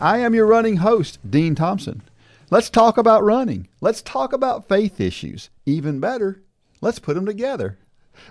I am your running host, Dean Thompson. Let's talk about running. Let's talk about faith issues. Even better, let's put them together.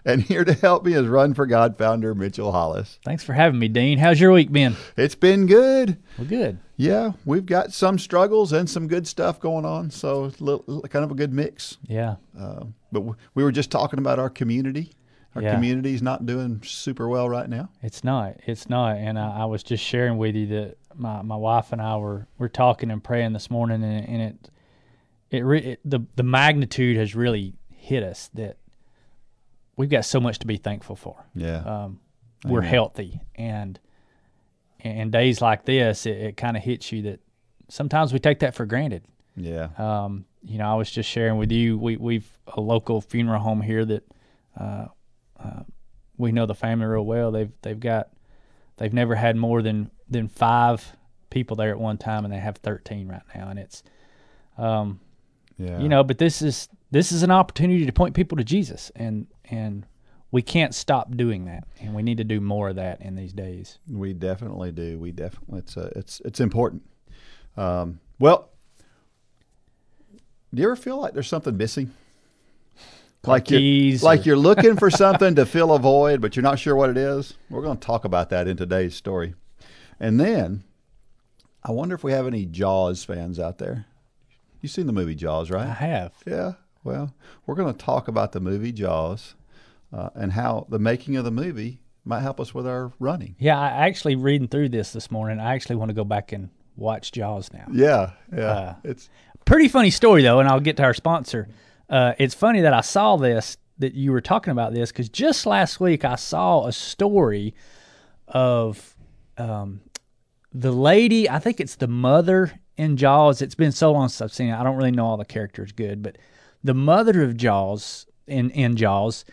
And here to help me is Run for God founder Mitchell Hollis. Thanks for having me, Dean. How's your week been? It's been good. Well, good. Yeah, we've got some struggles and some good stuff going on. So, it's a little, kind of a good mix. Yeah. Uh, but w- we were just talking about our community. Our Yeah. community's not doing super well right now. It's not. It's not. And I, I was just sharing with you that my, my wife and I were, were talking and praying this morning, and, and it it, re, it the the magnitude has really hit us that we've got so much to be thankful for. Yeah. Um, we're healthy, and and days like this, it, it kind of hits you that sometimes we take that for granted. yeah. Um, you know, I was just sharing with you. We we've a local funeral home here that uh, uh, we know the family real well. They've they've got they've never had more than than five people there at one time, and they have thirteen right now. And it's um, yeah. you know, but this is this is an opportunity to point people to Jesus, and and we can't stop doing that, and we need to do more of that in these days. We definitely do. We definitely it's uh, it's it's important. Um, well, do you ever feel like there's something missing? Like you're, like you're looking for something to fill a void, but you're not sure what it is. We're going to talk about that in today's story. And then, I wonder if we have any Jaws fans out there. You've seen the movie Jaws, right? I have. Yeah. Well, we're going to talk about the movie Jaws uh, and how the making of the movie might help us with our running. Yeah, I actually reading through this this morning. I actually want to go back and watch Jaws now. Yeah, yeah. Uh, it's Pretty funny story though, and I'll get to our sponsor. Uh, it's funny that I saw this that you were talking about this because just last week I saw a story of um, the lady. I think it's the mother in Jaws. It's been so long since I've seen it. I don't really know all the characters good, but the mother of Jaws in in Jaws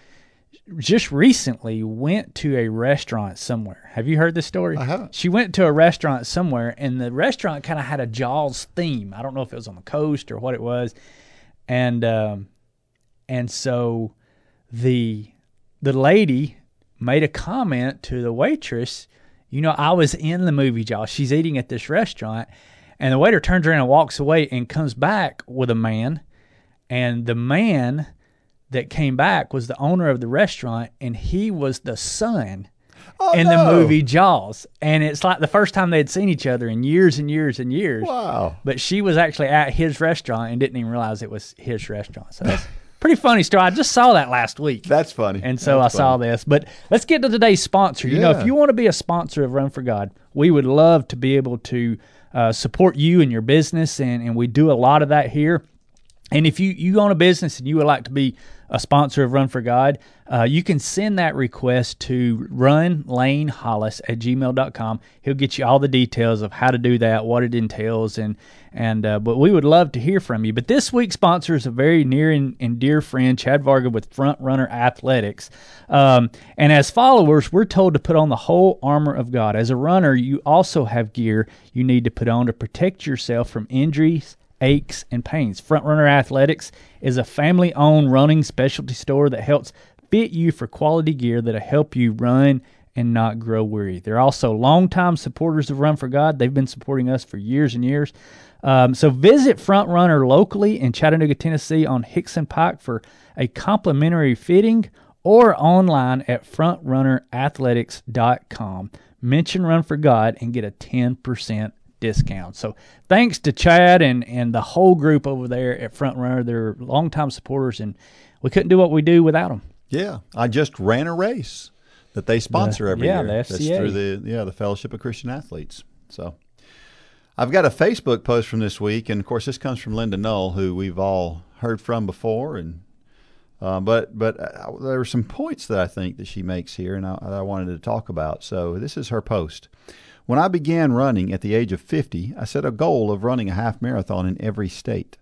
just recently went to a restaurant somewhere. Have you heard this story? I haven't. She went to a restaurant somewhere, and the restaurant kind of had a Jaws theme. I don't know if it was on the coast or what it was, and um, and so the the lady made a comment to the waitress. You know, I was in the movie Jaws. She's eating at this restaurant, and the waiter turns around and walks away and comes back with a man, and the man that came back was the owner of the restaurant, and he was the son oh, in no. the movie Jaws. And it's like the first time they'd seen each other in years and years and years. Wow. But she was actually at his restaurant and didn't even realize it was his restaurant. So pretty funny story. I just saw that last week. That's funny. And so That's I saw this. But let's get to today's sponsor. You know, if you want to be a sponsor of Run for God, we would love to be able to uh, support you and your business. And, and we do a lot of that here. And if you, you own a business and you would like to be a sponsor of Run for God, uh, you can send that request to runlanehollis at gmail.com. He'll get you all the details of how to do that, what it entails, and and uh, but we would love to hear from you. But this week's sponsor is a very near and, and dear friend, Chad Varga with Front Runner Athletics. Um, and as followers, we're told to put on the whole armor of God. As a runner, you also have gear you need to put on to protect yourself from injuries aches, and pains. Frontrunner Athletics is a family owned running specialty store that helps fit you for quality gear that'll help you run and not grow weary. They're also longtime supporters of Run for God. They've been supporting us for years and years. Um, so visit Frontrunner locally in Chattanooga, Tennessee on Hickson Pike for a complimentary fitting or online at frontrunnerathletics.com. Mention Run for God and get a 10% discount. So thanks to Chad and, and the whole group over there at Front Runner. They're longtime supporters, and we couldn't do what we do without them. Yeah, I just ran a race that they sponsor every yeah, year. the That's FCA. through the yeah the Fellowship of Christian Athletes. So I've got a Facebook post from this week, and of course this comes from Linda Null, who we've all heard from before, and uh, but but uh, there are some points that I think that she makes here, and I, I wanted to talk about. So this is her post. When I began running at the age of 50, I set a goal of running a half marathon in every state.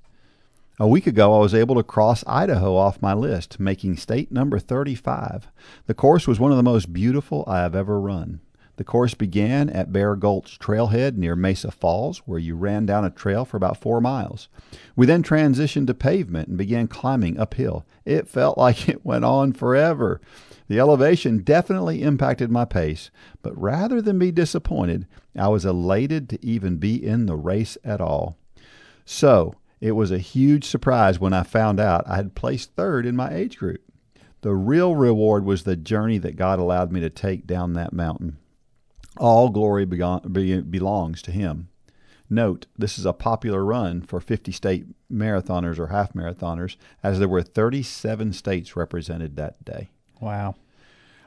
A week ago, I was able to cross Idaho off my list, making state number 35. The course was one of the most beautiful I have ever run. The course began at Bear Gulch Trailhead near Mesa Falls, where you ran down a trail for about four miles. We then transitioned to pavement and began climbing uphill. It felt like it went on forever. The elevation definitely impacted my pace, but rather than be disappointed, I was elated to even be in the race at all. So, it was a huge surprise when I found out I had placed third in my age group. The real reward was the journey that God allowed me to take down that mountain. All glory belongs to Him. Note, this is a popular run for 50 state marathoners or half marathoners, as there were 37 states represented that day. Wow.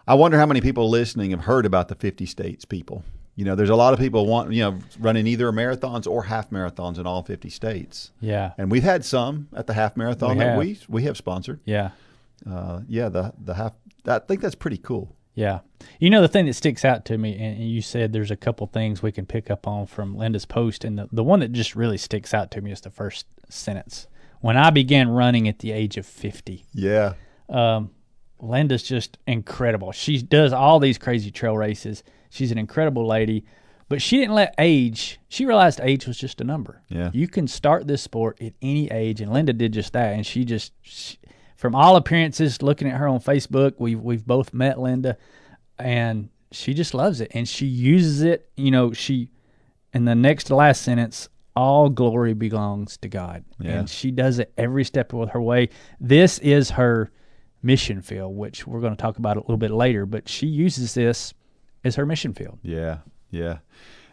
I wonder how many people listening have heard about the 50 states people. You know, there's a lot of people want, you know, running either marathons or half marathons in all 50 states. Yeah. And we've had some at the half marathon We that have. we we have sponsored. Yeah. Uh, yeah, the the half I think that's pretty cool. Yeah. You know, the thing that sticks out to me, and you said there's a couple things we can pick up on from Linda's post, and the, the one that just really sticks out to me is the first sentence. When I began running at the age of 50, Yeah. um, Linda's just incredible. She does all these crazy trail races. She's an incredible lady, but she didn't let age. She realized age was just a number. Yeah. you can start this sport at any age, and Linda did just that. And she just, she, from all appearances, looking at her on Facebook, we've we've both met Linda, and she just loves it, and she uses it. You know, she in the next to last sentence, all glory belongs to God. Yeah. And she does it every step of her way. This is her mission field, which we're going to talk about a little bit later, but she uses this as her mission field. Yeah. Yeah.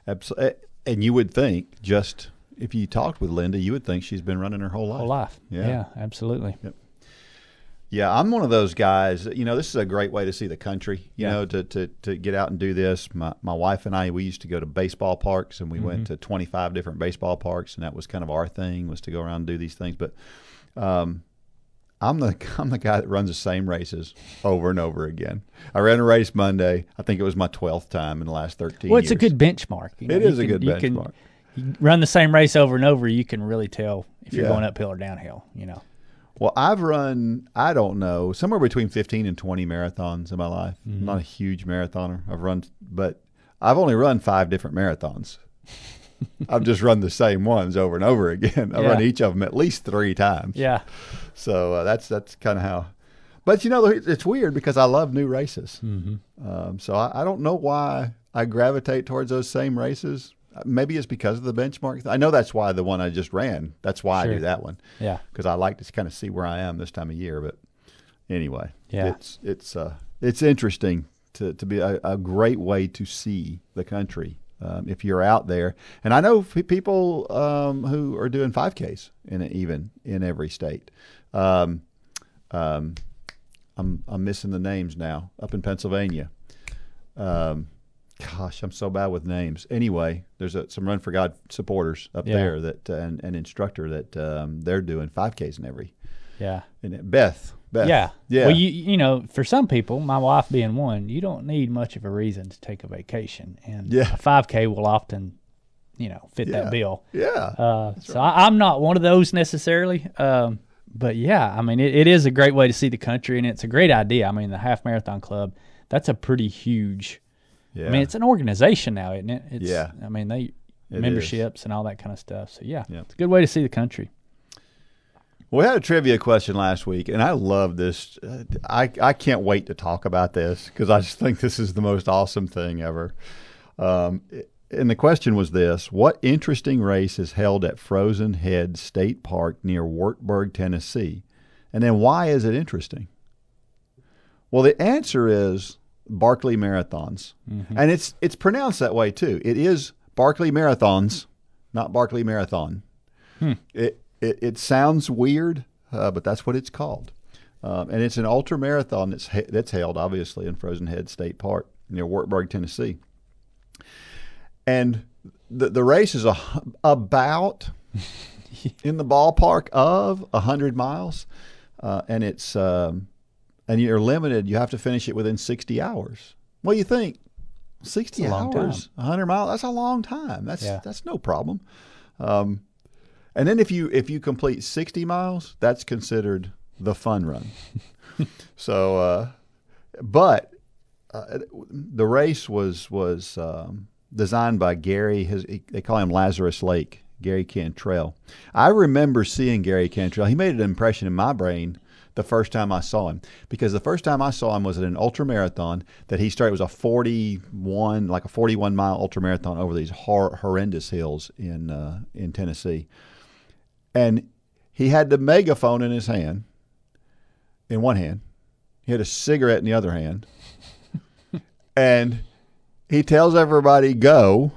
Absolutely. Eh, and you would think just if you talked with Linda, you would think she's been running her whole life. Whole life. Yeah. Yeah, absolutely. Yeah, I'm one of those guys. You know, this is a great way to see the country. You Yeah. know, to, to to get out and do this. My my wife and I, we used to go to baseball parks, and we Mm-hmm. went to 25 different baseball parks, and that was kind of our thing was to go around and do these things. But um, I'm the I'm the guy that runs the same races over and over again. I ran a race Monday. I think it was my 12th time in the last 13 Well, it's a good benchmark. You It you is a good can- benchmark. you run the same race over and over, you can really tell if you're Yeah. going uphill or downhill. You know. Well, I've run, I don't know, somewhere between 15 and 20 marathons in my life. Mm-hmm. I'm not a huge marathoner. I've run, but I've only run five different marathons. I've just run the same ones over and over again. I run Yeah. each of them at least three times. Yeah. So uh, that's that's kind of how. But you know, it's weird because I love new races. Mm-hmm. Um, so I, I don't know why I gravitate towards those same races. Maybe it's because of the benchmark. I know that's why the one I just ran. That's why I do that one Yeah. because I like to kind of see where I am this time of year. But anyway, Yeah. it's it's uh, it's interesting to to be a, a great way to see the country um, if you're out there. And I know f- people um, who are doing 5Ks in it, even in every state. Um, um, I'm I'm missing the names now up in Pennsylvania. Um, gosh, I'm so bad with names. Anyway, there's a, some Run for God supporters up Yeah. there that uh, and an instructor that um, they're doing 5Ks in every. Yeah. It. Beth, Beth, Yeah. yeah, Well, you you know, for some people, my wife being one, you don't need much of a reason to take a vacation, and Yeah. a 5K will often, you know, fit Yeah. that bill. yeah, Uh, so I, I'm not one of those necessarily. Um, but yeah, I mean, it, it is a great way to see the country, and it's a great idea. I mean, the Half Marathon Club, that's a pretty huge. Yeah. I mean, it's an organization now, isn't it? It's, Yeah. I mean, they It memberships and all that kind of stuff. So yeah, Yeah. it's a good way to see the country. We had a trivia question last week, and I love this. I I can't wait to talk about this because I just think this is the most awesome thing ever. Um, and the question was this: What interesting race is held at Frozen Head State Park near Wartburg, Tennessee? And then why is it interesting? Well, the answer is Barkley Marathons, and it's it's pronounced that way too. It is Barkley Marathons, not Barkley Marathon. It, it it sounds weird, uh, but that's what it's called. Um, and it's an ultra marathon that's he- that's held obviously in Frozen Head State Park near Wartburg, Tennessee. And the the race is a, about in the ballpark of hundred miles, uh, and it's um, and you're limited. You have to finish it within sixty hours. What do you think? 60 a long hours, 100 miles. That's a long time. That's Yeah. that's no problem. Um, and then if you if you complete 60 miles, that's considered the fun run. so, uh, but uh, the race was was um, designed by Gary. His they call him Lazarus Lake. Gary Cantrell. I remember seeing Gary Cantrell. He made an impression in my brain the first time I saw him because the first time I saw him was at an ultra marathon that he started. It was a 41, like a 41 mile ultra marathon over these hor- horrendous hills in uh, in Tennessee, and he had the megaphone in his hand, in one hand. He had a cigarette in the other hand, and he tells everybody go,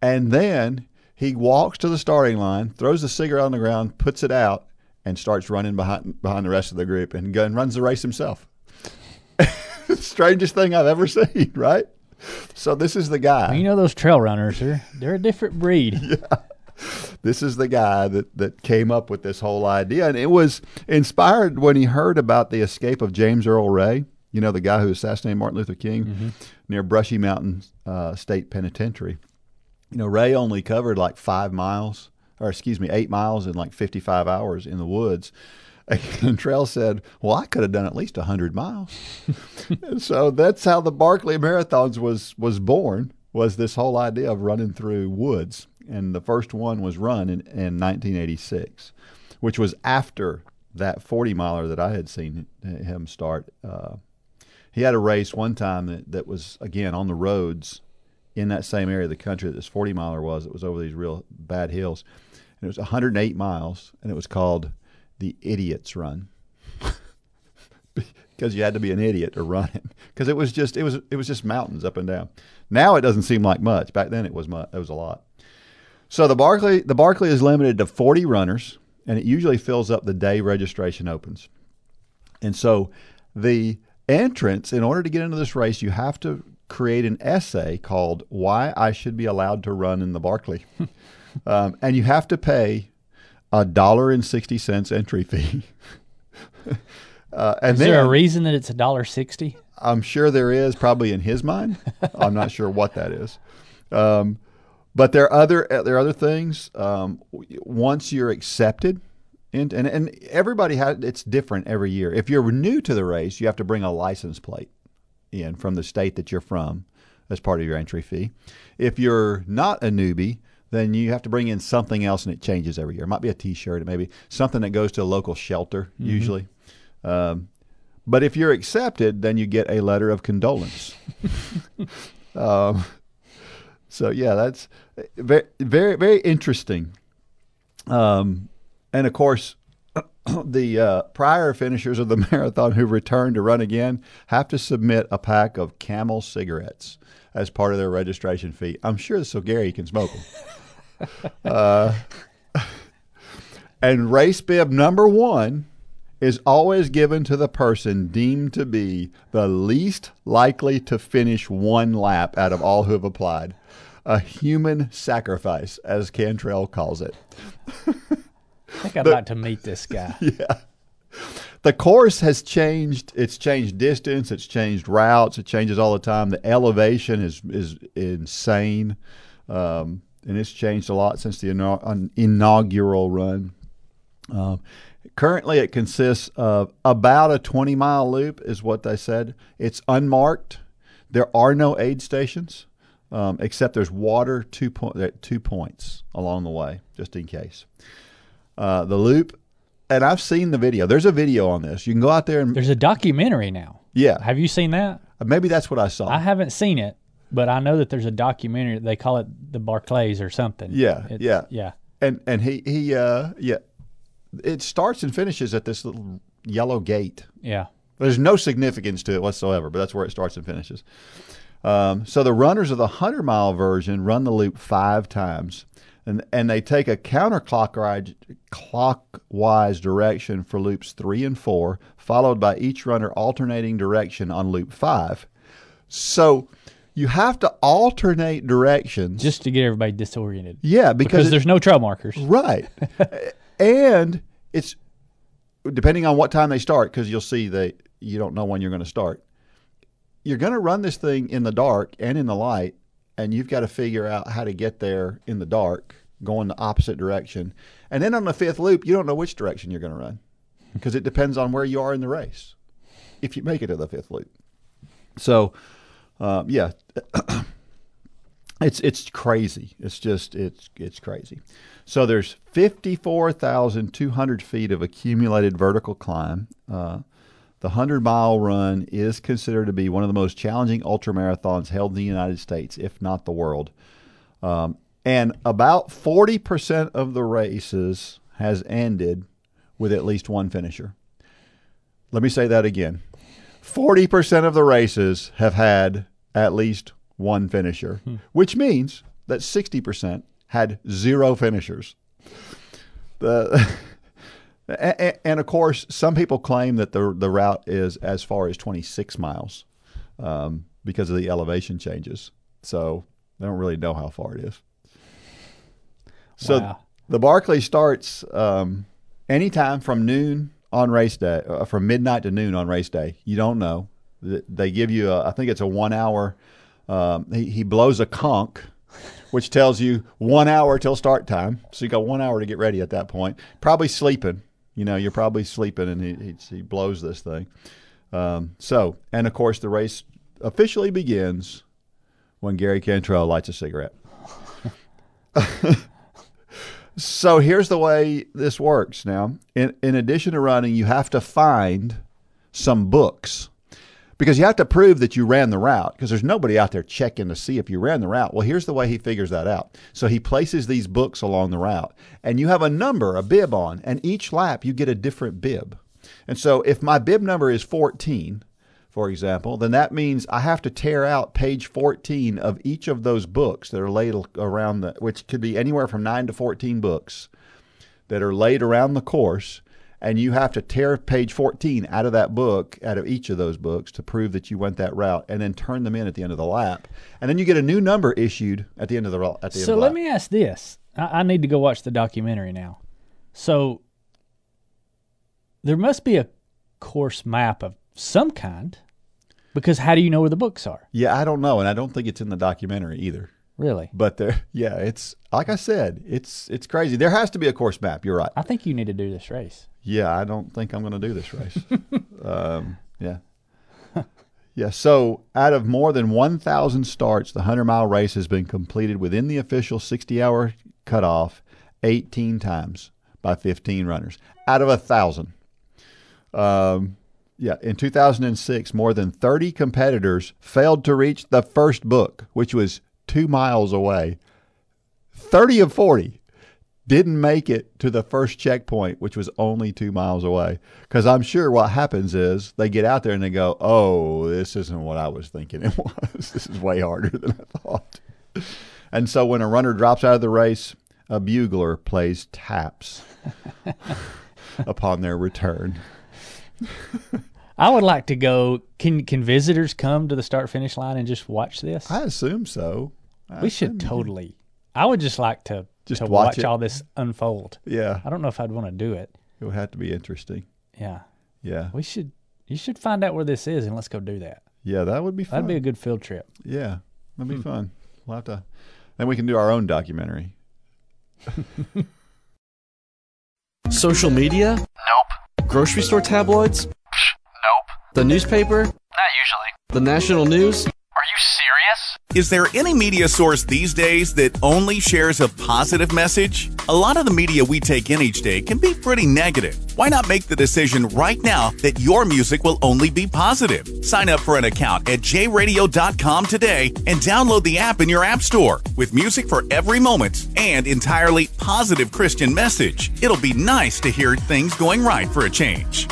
and then he walks to the starting line, throws the cigarette on the ground, puts it out, and starts running behind behind the rest of the group and, go- and runs the race himself. Strangest thing I've ever seen, right? So this is the guy. You know those trail runners, they're, they're a different breed. yeah. this is the guy that, that came up with this whole idea. And it was inspired when he heard about the escape of James Earl Ray, you know, the guy who assassinated Martin Luther King near Brushy Mountain uh, State Penitentiary. You know, Ray only covered like five miles, or excuse me, eight miles in like 55 hours in the woods. And Trail said, Well, I could have done at least 100 miles. And so that's how the Barkley Marathons was, was born, was this whole idea of running through woods. And the first one was run in, in 1986, which was after that 40 miler that I had seen him start. Uh, he had a race one time that, that was, again, on the roads in that same area of the country that this 40 miler was. It was over these real bad hills. And it was 108 miles, and it was called the Idiot's Run. because you had to be an idiot to run it. Because it was just it was it was just mountains up and down. Now it doesn't seem like much. Back then it was much. It was a lot. So the Barkley the Barkley is limited to 40 runners, and it usually fills up the day registration opens. And so the entrance, in order to get into this race, you have to create an essay called "Why I Should Be Allowed to Run in the Barkley," um, and you have to pay a dollar and sixty cents entry fee. uh, and Is then there a reason that it's a dollar sixty? I'm sure there is, probably in his mind. I'm not sure what that is. Um, but there are other there are other things. Um, once you're accepted, and, and and everybody has it's different every year. If you're new to the race, you have to bring a license plate in from the state that you're from as part of your entry fee. If you're not a newbie, then you have to bring in something else, and it changes every year. It might be a T-shirt, it may be something that goes to a local shelter, usually. Um, but if you're accepted, then you get a letter of condolence. um, so yeah, that's very, very, very interesting. Um, and of course, the uh, prior finishers of the marathon who return to run again have to submit a pack of Camel cigarettes as part of their registration fee. I'm sure so Gary can smoke them. uh, and race bib number one is always given to the person deemed to be the least likely to finish one lap out of all who have applied. A human sacrifice, as Cantrell calls it. I think I'd like to meet this guy. Yeah. The course has changed. It's changed distance. It's changed routes. It changes all the time. The elevation is is insane, um, and it's changed a lot since the inaugural run. Um, currently, it consists of about a 20 mile loop, is what they said. It's unmarked. There are no aid stations, um, except there's water two point at two points along the way, just in case. Uh, the loop, and I've seen the video. There's a video on this. You can go out there and There's a documentary now. yeah, Have you seen that? maybe that's what I saw. I haven't seen it, but I know that there's a documentary. They call it the Barclays or something. Yeah, It's- yeah. yeah. and and he he uh yeah, it starts and finishes at this little yellow gate. Yeah. There's no significance to it whatsoever, but that's where it starts and finishes. Um, so the runners of the hundred mile version run the loop five times, and and they take a counterclockwise clockwise direction for loops three and four, followed by each runner alternating direction on loop five. So you have to alternate directions. Just to get everybody disoriented. yeah, Because because, it- there's no trail markers. Right. and it's depending on what time they start, because you'll see that you don't know when you're going to start. you're going to run this thing in the dark and in the light, and you've got to figure out how to get there in the dark, going the opposite direction. And then on the fifth loop, you don't know which direction you're going to run because it depends on where you are in the race if you make it to the fifth loop. So, uh, yeah, it's it's crazy. It's just it's it's crazy. So there's 54,200 feet of accumulated vertical climb. Uh, the 100 mile run is considered to be one of the most challenging ultramarathons held in the United States, if not the world. Um, and about 40% of the races has ended with at least one finisher. Let me say that again 40% of the races have had at least one finisher, hmm. which means that 60% had zero finishers. The and, of course, some people claim that the the route is as far as 26 miles um, because of the elevation changes. So they don't really know how far it is. So wow. the Barkley starts um, anytime from noon on race day, uh, from midnight to noon on race day. You don't know. They give you, a, I think it's a one hour. Um, he, he blows a conch, which tells you one hour till start time. So you got one hour to get ready at that point. Probably sleeping. You know, you're probably sleeping, and he, he, he blows this thing. Um, so, and of course, the race officially begins when Gary Cantrell lights a cigarette. So here's the way this works now. In, in addition to running, you have to find some books because you have to prove that you ran the route because there's nobody out there checking to see if you ran the route. Well, here's the way he figures that out. So he places these books along the route and you have a number, a bib on, and each lap you get a different bib. And so if my bib number is 14, for example, then that means I have to tear out page 14 of each of those books that are laid around the, which could be anywhere from 9 to 14 books that are laid around the course. And you have to tear page 14 out of that book, out of each of those books, to prove that you went that route, and then turn them in at the end of the lap. And then you get a new number issued at the end of the at the So let me ask this: I, I need to go watch the documentary now. So there must be a course map of some kind. Because how do you know where the books are? Yeah, I don't know, and I don't think it's in the documentary either. Really? But there, yeah, it's like I said, it's it's crazy. There has to be a course map. You're right. I think you need to do this race. Yeah, I don't think I'm going to do this race. um, yeah, yeah. So, out of more than 1,000 starts, the 100 mile race has been completed within the official 60 hour cutoff 18 times by 15 runners out of a thousand. Um, yeah, in 2006, more than 30 competitors failed to reach the first book, which was two miles away. 30 of 40 didn't make it to the first checkpoint, which was only two miles away. Because I'm sure what happens is they get out there and they go, oh, this isn't what I was thinking it was. this is way harder than I thought. And so when a runner drops out of the race, a bugler plays taps upon their return. I would like to go. Can can visitors come to the start finish line and just watch this? I assume so. I we should totally. I would just like to just to watch, watch all this unfold. Yeah. I don't know if I'd want to do it. It would have to be interesting. Yeah. Yeah. We should. You should find out where this is and let's go do that. Yeah, that would be fun. That'd be a good field trip. Yeah, that'd be hmm. fun. We'll have to. Then we can do our own documentary. Social media? Nope. Grocery store tabloids? Nope. The newspaper? Not usually. The national news? Are you serious? Is there any media source these days that only shares a positive message? A lot of the media we take in each day can be pretty negative. Why not make the decision right now that your music will only be positive? Sign up for an account at jradio.com today and download the app in your app store with music for every moment and entirely positive Christian message. It'll be nice to hear things going right for a change.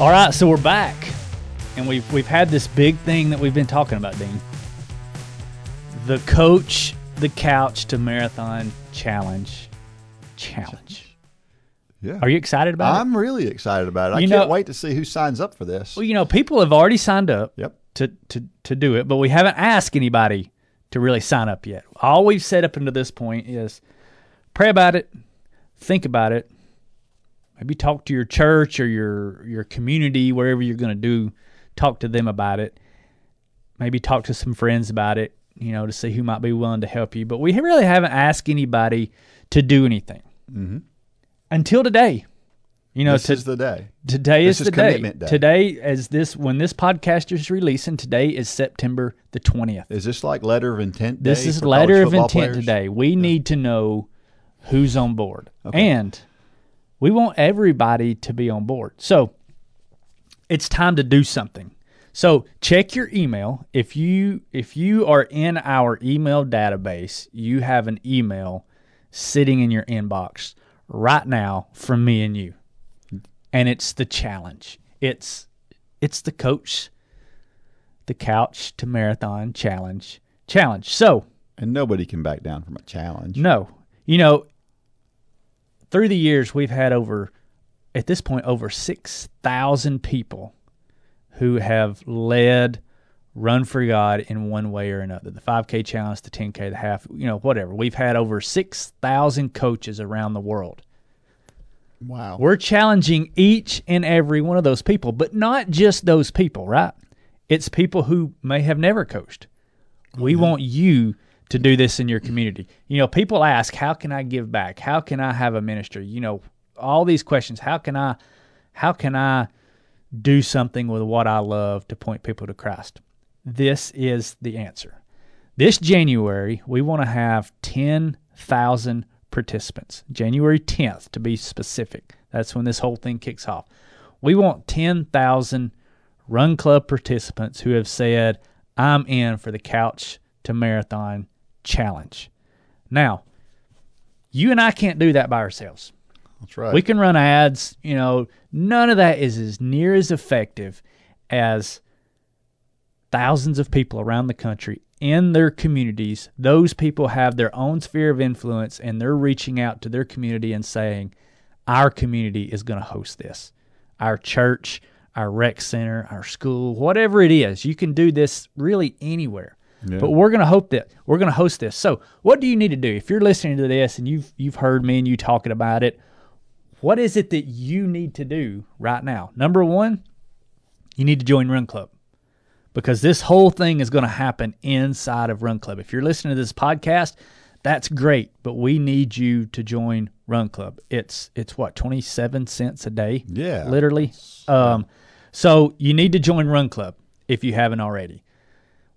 All right, so we're back, and we've we've had this big thing that we've been talking about, Dean. The coach, the couch to marathon challenge, challenge. Yeah. Are you excited about I'm it? I'm really excited about it. You I can't wait to see who signs up for this. Well, you know, people have already signed up. Yep. To to to do it, but we haven't asked anybody to really sign up yet. All we've said up until this point is pray about it, think about it, maybe talk to your church or your your community wherever you're going to do talk to them about it maybe talk to some friends about it you know to see who might be willing to help you but we really haven't asked anybody to do anything mm-hmm. until today you know this to, is the day. today this is is the day. commitment day. today as this when this podcast is releasing today is september the 20th Is this like letter of intent? this is letter of intent players? today. We need to know who's on board, Okay. and we want everybody to be on board. So it's time to do something. So check your email. If you if you are in our email database, you have an email sitting in your inbox right now from me and you. And it's the challenge. It's it's the coach the couch to marathon challenge challenge. So, And nobody can back down from a challenge. no. You know, through the years we've had over at this point over 6,000 people who have led Run for God in one way or another. The 5K challenge, the 10K, the half, you know, whatever. We've had over 6,000 coaches around the world. Wow. We're challenging each and every one of those people, but not just those people, right? It's people who may have never coached. We want you to do this in your community. You know, people ask, "How can I give back? How can I have a ministry?" You know, all these questions. How can I how can I do something with what I love to point people to Christ? This is the answer. This January, we want to have 10,000 participants. January 10th, to be specific. That's when this whole thing kicks off. We want 10,000 Run Club participants who have said, I'm in for the Couch to Marathon Challenge. Now, you and I can't do that by ourselves. That's right. We can run ads, you know, none of that is as near as effective as thousands of people around the country in their communities. Those people have their own sphere of influence and they're reaching out to their community and saying, Our community is going to host this. Our church, our rec center, our school, whatever it is, you can do this really anywhere. But we're going to hope that we're going to host this. So, what do you need to do if you're listening to this and you've you've heard me and you talking about it? What is it that you need to do right now? Number one, you need to join Run Club because this whole thing is going to happen inside of Run Club. If you're listening to this podcast, that's great, but we need you to join Run Club. It's it's what twenty seven cents a day. Yeah. literally. Um, so you need to join Run Club if you haven't already.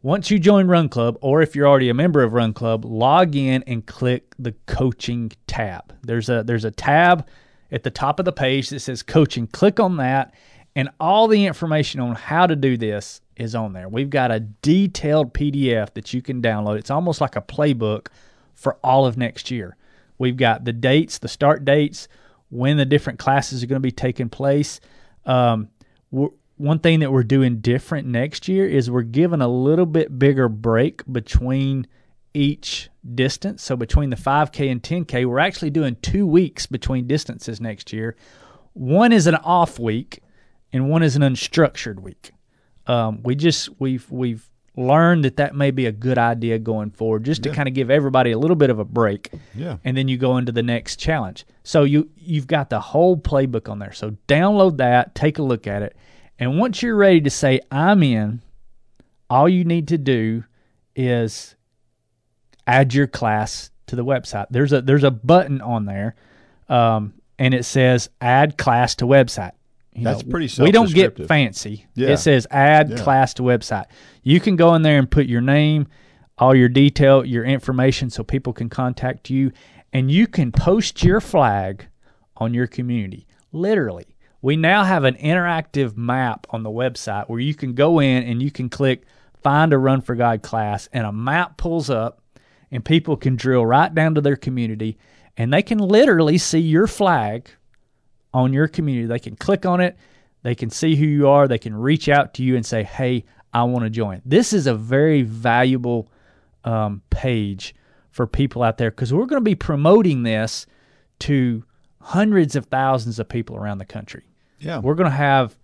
Once you join Run Club, or if you're already a member of Run Club, log in and click the coaching tab. There's a there's a tab at the top of the page that says coaching. Click on that, and all the information on how to do this is on there. We've got a detailed PDF that you can download. It's almost like a playbook for all of next year. We've got the dates, the start dates, when the different classes are going to be taking place. Um, one thing that we're doing different next year is we're giving a little bit bigger break between each distance. So between the 5K and 10K, we're actually doing two weeks between distances next year. One is an off week, and one is an unstructured week. Um, we just we've we've learned that that may be a good idea going forward, just to kind of give everybody a little bit of a break. Yeah. and then you go into the next challenge. So you you've got the whole playbook on there. So download that, take a look at it, and once you're ready to say I'm in, all you need to do is add your class to the website. There's a there's a button on there, um, and it says add class to website. You That's pretty We don't get fancy. Yeah. It says add Yeah. class to website. You can go in there and put your name, all your detail, your information, so people can contact you, and you can post your flag on your community. Literally, we now have an interactive map on the website where you can go in and you can click find a Run for God class, and a map pulls up, and people can drill right down to their community, and they can literally see your flag on your community. They can click on it, they can see who you are, they can reach out to you and say, "Hey, I want to join." This is a very valuable um, page for people out there because we're going to be promoting this to hundreds of thousands of people around the country. Yeah. We're going to have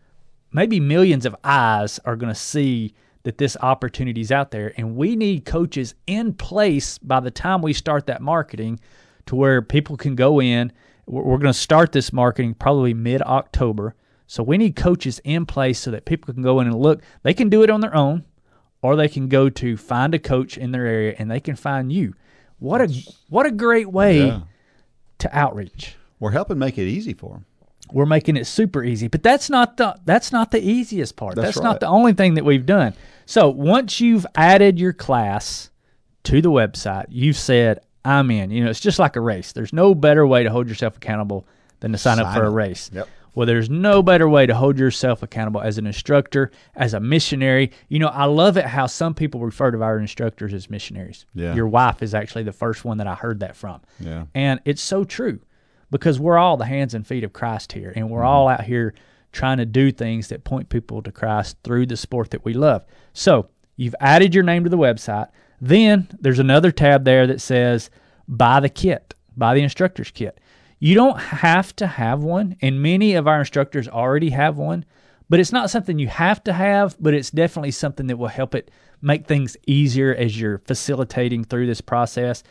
maybe millions of eyes are going to see that this opportunity is out there, and we need coaches in place by the time we start that marketing to where people can go in We're, we're going to start this marketing probably mid October. So we need coaches in place so that people can go in and look. They can do it on their own, or they can go to find a coach in their area and they can find you. What a what a great way Yeah. to outreach. We're helping make it easy for them. We're making it super easy, but that's not the that's not the easiest part. That's That's, not the only thing that we've done. So once you've added your class to the website, you've said I'm in. You know, it's just like a race. There's no better way to hold yourself accountable than to sign, up Sign for a race. Yep. Well, there's no better way to hold yourself accountable as an instructor, as a missionary. You know, I love it how some people refer to our instructors as missionaries. Yeah. Your wife is actually the first one that I heard that from. Yeah. And it's so true because we're all the hands and feet of Christ here, and Mm-hmm. we're all out here trying to do things that point people to Christ through the sport that we love. So you've added your name to the website. Then there's another tab there that says buy the kit, buy the instructor's kit. You don't have to have one, and many of our instructors already have one, but it's not something you have to have, but it's definitely something that will help it make things easier as you're facilitating through this process.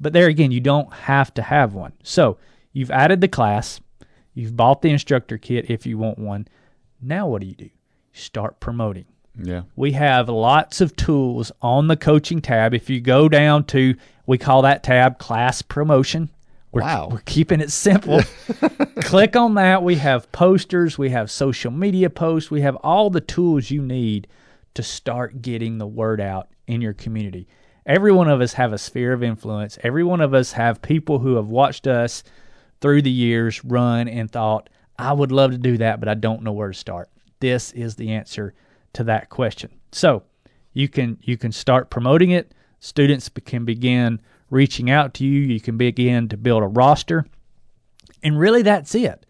But there again, you don't have to have one. So you've added the class, you've bought the instructor kit if you want one. Now what do you do? Start promoting. Yeah. We have lots of tools on the coaching tab. If you go down to, we call that tab class promotion. We're, Wow. we're keeping it simple. Click on that. We have posters, we have social media posts, we have all the tools you need to start getting the word out in your community. Every one of us have a sphere of influence. Every one of us have people who have watched us through the years run and thought, I would love to do that, but I don't know where to start. This is the answer to that question. So you can you can start promoting it. Students can begin reaching out to you. You can begin to build a roster. And really that's it.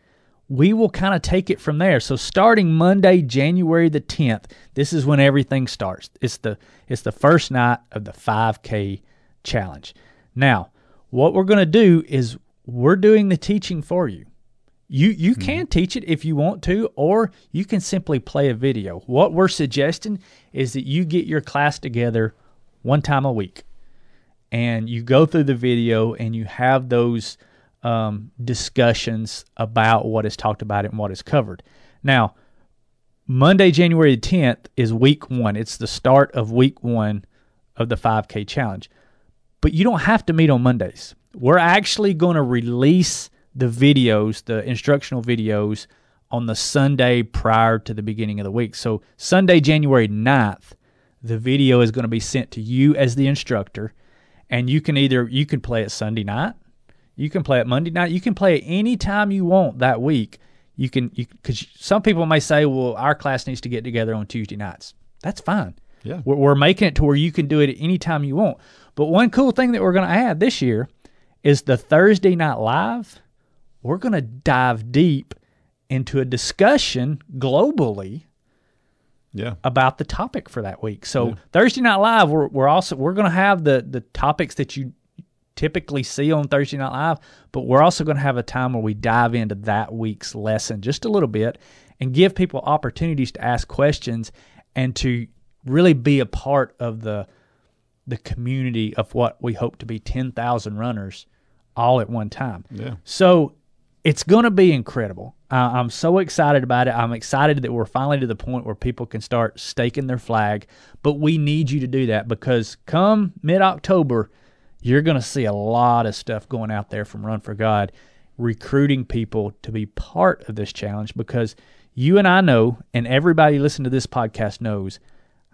We will kind of take it from there. So starting Monday, January the 10th, this is when everything starts. It's the it's the first night of the 5K challenge. Now, what we're going to do is we're doing the teaching for you. You you can teach it if you want to, or you can simply play a video. What we're suggesting is that you get your class together one time a week, and you go through the video and you have those um, discussions about what is talked about and what is covered. Now, Monday, January 10th is week one. It's the start of week one of the 5K challenge. But you don't have to meet on Mondays. We're actually going to release the videos, the instructional videos, on the Sunday prior to the beginning of the week. So, Sunday, January 9th, the video is going to be sent to you as the instructor. And you can either, you can play it Sunday night, you can play it Monday night, you can play it anytime you want that week. You can, you because some people may say, well, our class needs to get together on Tuesday nights. That's fine. Yeah. We're, we're making it to where you can do it at any time you want. But one cool thing that we're going to add this year is the Thursday night live. We're going to dive deep into a discussion globally Yeah. about the topic for that week. So Thursday night live, we're, we're also we're going to have the the topics that you typically see on Thursday night live, but we're also going to have a time where we dive into that week's lesson just a little bit and give people opportunities to ask questions and to really be a part of the the community of what we hope to be 10,000 runners all at one time. Yeah. So it's going to be incredible. Uh, I'm so excited about it. I'm excited that we're finally to the point where people can start staking their flag. But we need you to do that because come mid October, you're going to see a lot of stuff going out there from Run for God, recruiting people to be part of this challenge because you and I know, and everybody listening to this podcast knows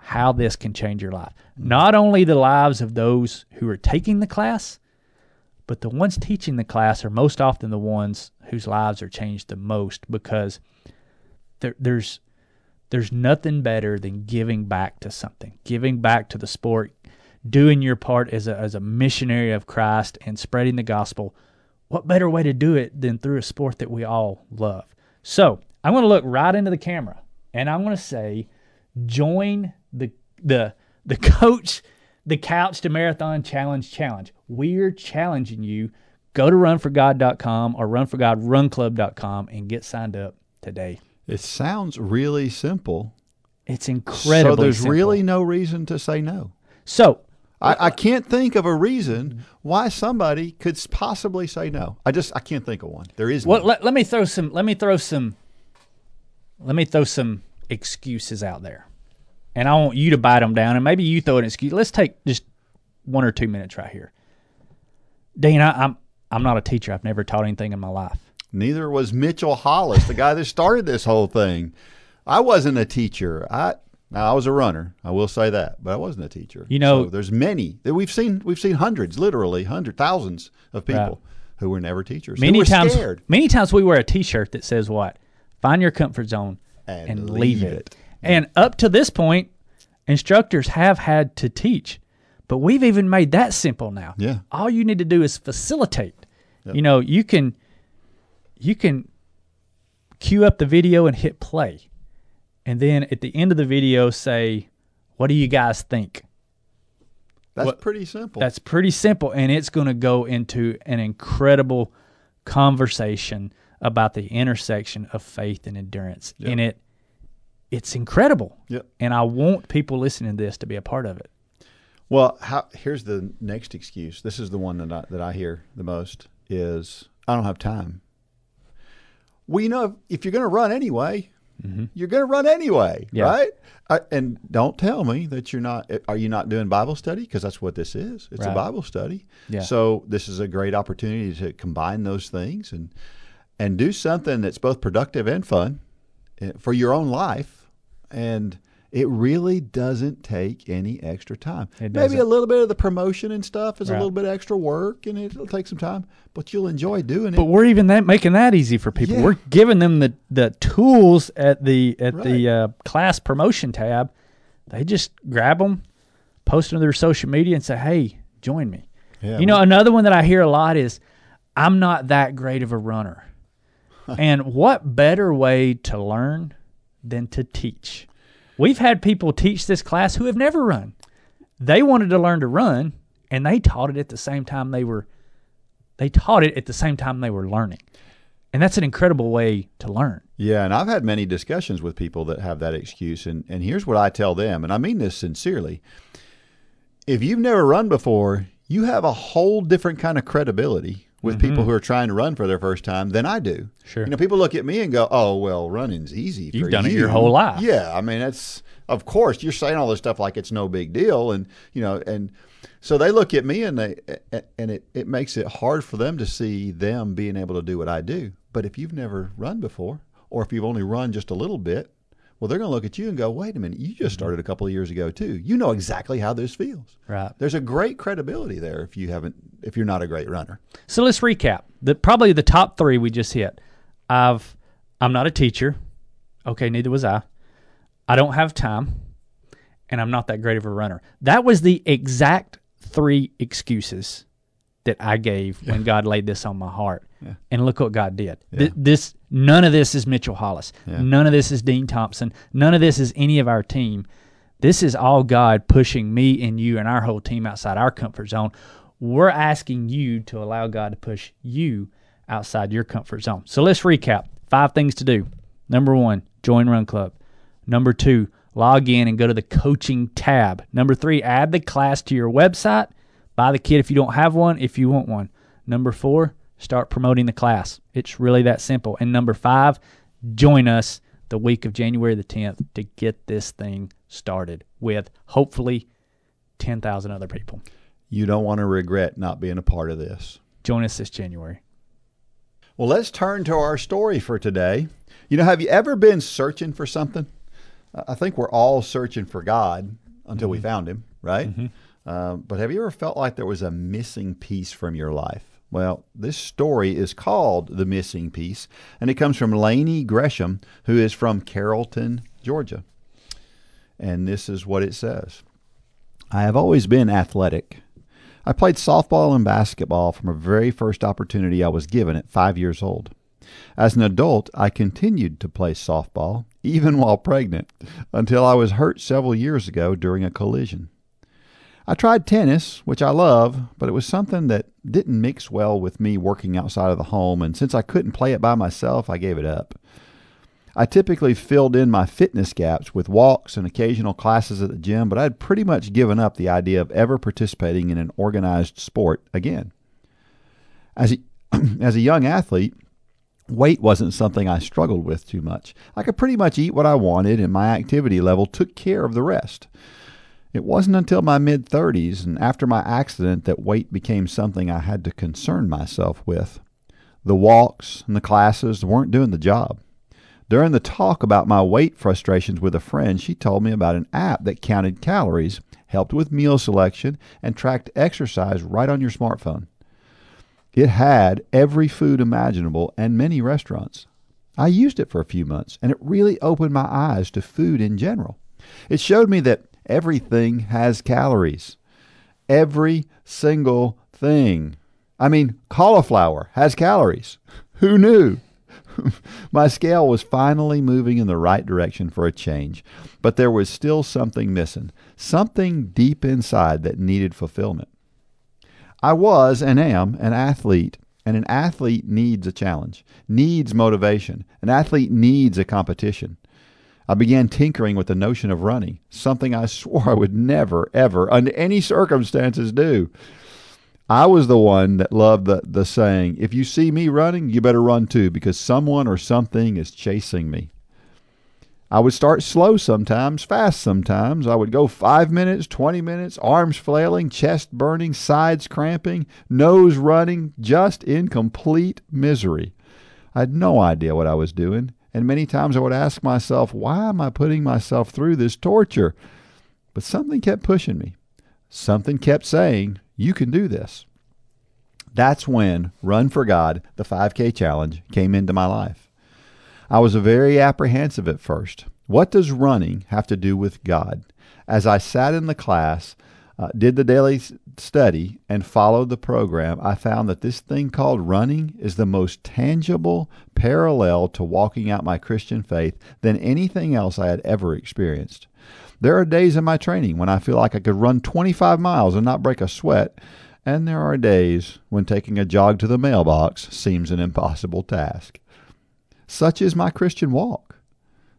how this can change your life. Not only the lives of those who are taking the class, but the ones teaching the class are most often the ones whose lives are changed the most because there, there's there's nothing better than giving back to something, giving back to the sport, doing your part as a as a missionary of Christ and spreading the gospel. What better way to do it than through a sport that we all love? So I'm going to look right into the camera and I'm going to say, join the the the coach the couch to marathon challenge challenge we're challenging you go to runforgod.com or runforgodrunclub.com and get signed up today It sounds really simple. it's incredible so there's really no reason to say no. so I, I can't think of a reason why somebody could possibly say no. I just I can't think of one. There is Well, none. let, let me throw some. Let me throw some. Let me throw some excuses out there, and I want you to bite them down. And maybe you throw an excuse. Let's take just one or two minutes right here. Dean, I, I'm I'm not a teacher. I've never taught anything in my life. Neither was Mitchell Hollis, the guy that started this whole thing. I wasn't a teacher. I now I was a runner. I will say that, but I wasn't a teacher. You know- So there's many that we've seen. We've seen hundreds, literally hundred thousands of people Right. who were never teachers. Many times, scared. many times we wear a T-shirt that says what? Find your comfort zone And and, leave leave it. it. And up to this point, instructors have had to teach, but we've even made that simple now. Yeah. All you need to do is facilitate. You know, you can you can cue up the video and hit play. And then at the end of the video say, "What do you guys think?" That's What- pretty simple. That's pretty simple, and it's going to go into an incredible conversation about the intersection of faith and endurance. And it, it's incredible. Yep. And I want people listening to this to be a part of it. Well, how, here's the next excuse. This is the one that I, that I hear the most is I don't have time. Well, you know, if you're going to run anyway, you're going to run anyway, Mm-hmm. Yeah. right? I, and don't tell me that you're not. Are you not doing Bible study? Because that's what this is. It's a Bible study. Yeah. So this is a great opportunity to combine those things and and do something that's both productive and fun eh, for your own life. And it really doesn't take any extra time. Maybe a little bit of the promotion and stuff is a little bit extra work, and it'll take some time, but you'll enjoy doing it. But we're even that making that easy for people. Yeah. We're giving them the, the tools at the at the uh, class promotion tab. They just grab them, post them to their social media, and say, "Hey, join me." Yeah, you know, another one that I hear a lot is, "I'm not that great of a runner." and what better way to learn than to teach? We've had people teach this class who have never run. They wanted to learn to run, and they taught it at the same time they were they taught it at the same time they were learning. And that's an incredible way to learn. Yeah, and I've had many discussions with people that have that excuse, and, and here's what I tell them, and I mean this sincerely. If you've never run before, you have a whole different kind of credibility with people who are trying to run for their first time than I do. Mm-hmm. Sure. You know, people look at me and go, "Oh, well, running's easy." You've done it your whole life. Yeah, I mean, that's of course you're saying all this stuff like it's no big deal, and you know, and so they look at me and they and it it makes it hard for them to see them being able to do what I do. But if you've never run before, or if you've only run just a little bit, well, they're going to look at you and go, "Wait a minute, you just mm-hmm. started a couple of years ago too. You know exactly how this feels." Right. There's a great credibility there if you haven't if you're not a great runner. So let's recap. The probably the top three we just hit. I've I'm not a teacher. Okay, neither was I. I don't have time, and I'm not that great of a runner. That was the exact three excuses that I gave when God laid this on my heart. And look what God did. Th- this none of this is Mitchell Hollis. None of this is Dean Thompson. None of this is any of our team. This is all God pushing me and you and our whole team outside our comfort zone. We're asking you to allow God to push you outside your comfort zone. So let's recap. Five things to do. Number one, join Run Club. Number two, log in and go to the coaching tab. Number three, add the class to your website. Buy the kit if you don't have one, if you want one. Number four, start promoting the class. It's really that simple. And number five, join us the week of January the 10th to get this thing started with hopefully 10,000 other people. You don't want to regret not being a part of this. Join us this January. Well, let's turn to our story for today. You know, have you ever been searching for something? I I think we're all searching for God until we found Him, right? Um, but have you ever felt like there was a missing piece from your life? Well, this story is called The Missing Piece, and it comes from Lainey Gresham, who is from Carrollton, Georgia. And this is what it says I have always been athletic. I played softball and basketball from a very first opportunity I was given at five years old. As an adult, I continued to play softball, even while pregnant, until I was hurt several years ago during a collision. I tried tennis, which I love, but it was something that didn't mix well with me working outside of the home, and since I couldn't play it by myself, I gave it up. I typically filled in my fitness gaps with walks and occasional classes at the gym, but I'd pretty much given up the idea of ever participating in an organized sport again. As a, as a young athlete, weight wasn't something I struggled with too much. I could pretty much eat what I wanted, and my activity level took care of the rest. It wasn't until my mid 30s and after my accident that weight became something I had to concern myself with. The walks and the classes weren't doing the job. During the talk about my weight frustrations with a friend, she told me about an app that counted calories, helped with meal selection, and tracked exercise right on your smartphone. It had every food imaginable and many restaurants. I used it for a few months, and it really opened my eyes to food in general. It showed me that everything has calories. Every single thing. I mean, cauliflower has calories. Who knew? My scale was finally moving in the right direction for a change, but there was still something missing, something deep inside that needed fulfillment. I was and am an athlete, and an athlete needs a challenge, needs motivation. An athlete needs a competition. I began tinkering with the notion of running, something I swore I would never, ever, under any circumstances, do. I was the one that loved the, the saying, if you see me running, you better run too, because someone or something is chasing me. I would start slow sometimes, fast sometimes. I would go five minutes, 20 minutes, arms flailing, chest burning, sides cramping, nose running, just in complete misery. I had no idea what I was doing, and many times I would ask myself, why am I putting myself through this torture? But something kept pushing me. Something kept saying, you can do this. That's when Run for God, the 5K challenge, came into my life. I was very apprehensive at first. What does running have to do with God? As I sat in the class, uh, did the daily study, and followed the program, I found that this thing called running is the most tangible parallel to walking out my Christian faith than anything else I had ever experienced. There are days in my training when I feel like I could run 25 miles and not break a sweat, and there are days when taking a jog to the mailbox seems an impossible task. Such is my Christian walk.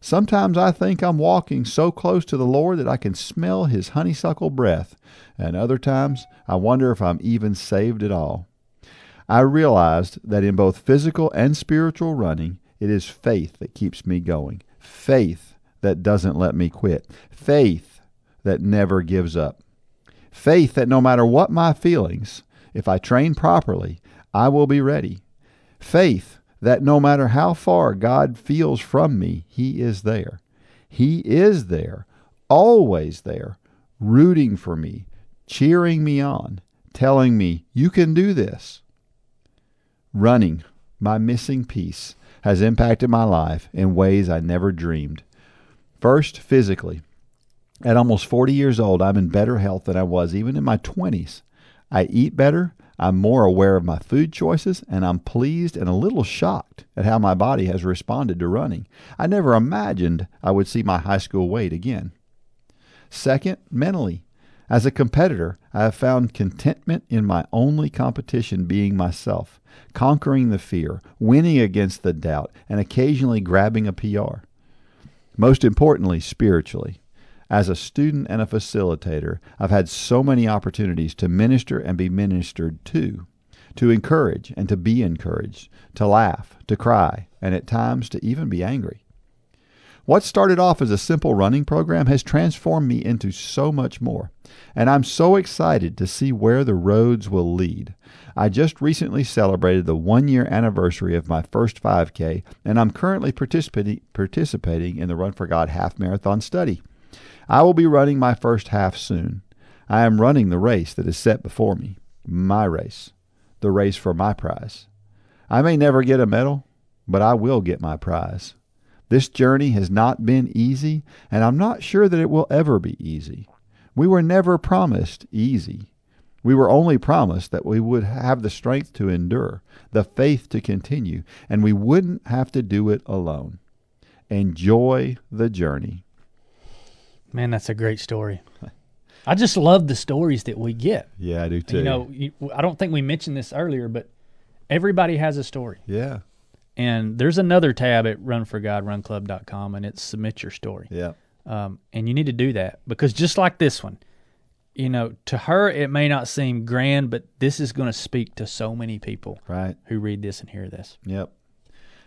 Sometimes I think I'm walking so close to the Lord that I can smell His honeysuckle breath, and other times I wonder if I'm even saved at all. I realized that in both physical and spiritual running, it is faith that keeps me going. Faith that doesn't let me quit. Faith that never gives up. Faith that no matter what my feelings, if I train properly, I will be ready. Faith that no matter how far God feels from me, He is there. He is there, always there, rooting for me, cheering me on, telling me, You can do this. Running, my missing piece, has impacted my life in ways I never dreamed. First, physically. At almost 40 years old, I'm in better health than I was even in my 20s. I eat better, I'm more aware of my food choices, and I'm pleased and a little shocked at how my body has responded to running. I never imagined I would see my high school weight again. Second, mentally. As a competitor, I have found contentment in my only competition being myself, conquering the fear, winning against the doubt, and occasionally grabbing a PR. Most importantly, spiritually. As a student and a facilitator, I've had so many opportunities to minister and be ministered to, to encourage and to be encouraged, to laugh, to cry, and at times to even be angry. What started off as a simple running program has transformed me into so much more, and I'm so excited to see where the roads will lead. I just recently celebrated the one year anniversary of my first 5K, and I'm currently participating, participating in the Run for God half marathon study. I will be running my first half soon. I am running the race that is set before me, my race, the race for my prize. I may never get a medal, but I will get my prize. This journey has not been easy, and I'm not sure that it will ever be easy. We were never promised easy. We were only promised that we would have the strength to endure, the faith to continue, and we wouldn't have to do it alone. Enjoy the journey. Man, that's a great story. I just love the stories that we get. Yeah, I do too. You know, I don't think we mentioned this earlier, but everybody has a story. yeah. And there's another tab at runforgodrunclub.com, and it's submit your story. Yeah. Um, and you need to do that because just like this one, you know, to her it may not seem grand, but this is going to speak to so many people Right. who read this and hear this. Yep.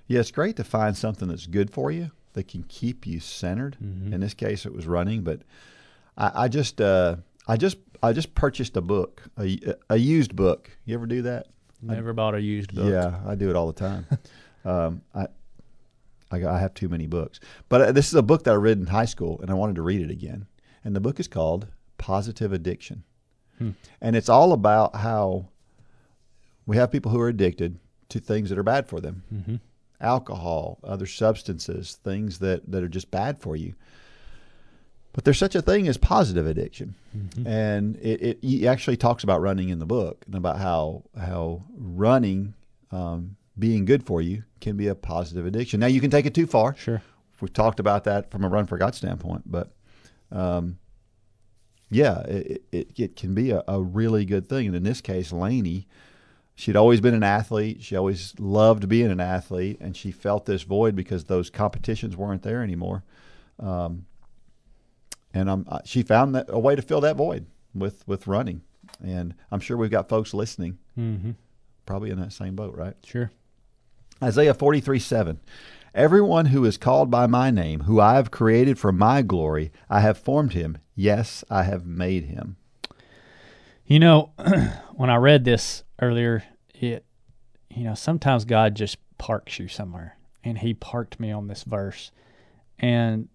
Yeah, it's great to find something that's good for you that can keep you centered. In this case, it was running, but I, I just, uh, I just, I just purchased a book, a, a used book. You ever do that? Never bought a used book. Yeah, I do it all the time. um, I, I, I have too many books, but uh, this is a book that I read in high school, and I wanted to read it again. And the book is called Positive Addiction, and it's all about how we have people who are addicted to things that are bad for them, alcohol, other substances, things that that are just bad for you. But there's such a thing as positive addiction, and it, it he actually talks about running in the book and about how how running um, being good for you can be a positive addiction. Now you can take it too far. Sure. We've talked about that from a run for God standpoint, but um, yeah, it, it, it can be a, a really good thing. And in this case, Lainey, she'd always been an athlete. She always loved being an athlete, and she felt this void because those competitions weren't there anymore. Um, and um, she found that a way to fill that void with with running. And I'm sure we've got folks listening, Mm-hmm. probably in that same boat, right? Sure. Isaiah 43 7. Everyone who is called by my name, who I have created for my glory, I have formed him. Yes, I have made him. You know, when I read this earlier, it, you know, sometimes God just parks you somewhere, and He parked me on this verse, and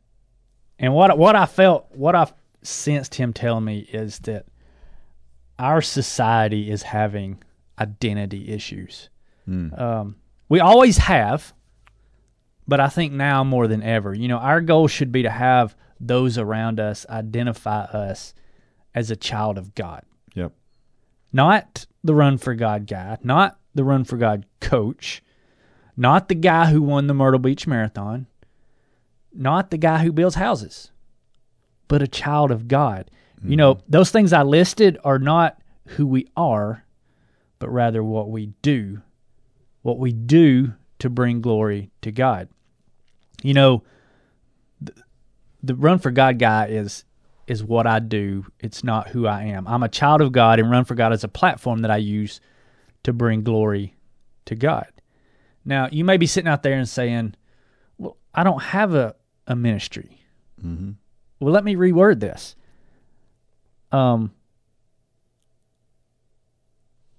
and what what I felt, what I sensed Him telling me is that our society is having identity issues. Um, we always have, but I think now more than ever, you know, our goal should be to have those around us identify us as a child of God Yep. not the run for God guy, not the run for God coach, not the guy who won the Myrtle Beach Marathon, not the guy who builds houses, but a child of God. You know, mm-hmm. those things I listed are not who we are, but rather what we do, what we do to bring glory to God. You know, the, the run for God guy is is what I do. It's not who I am. I'm a child of God, and Run for God is a platform that I use to bring glory to God. Now, you may be sitting out there and saying, Well, I don't have a, a ministry. Mm-hmm. Well, let me reword this. Um,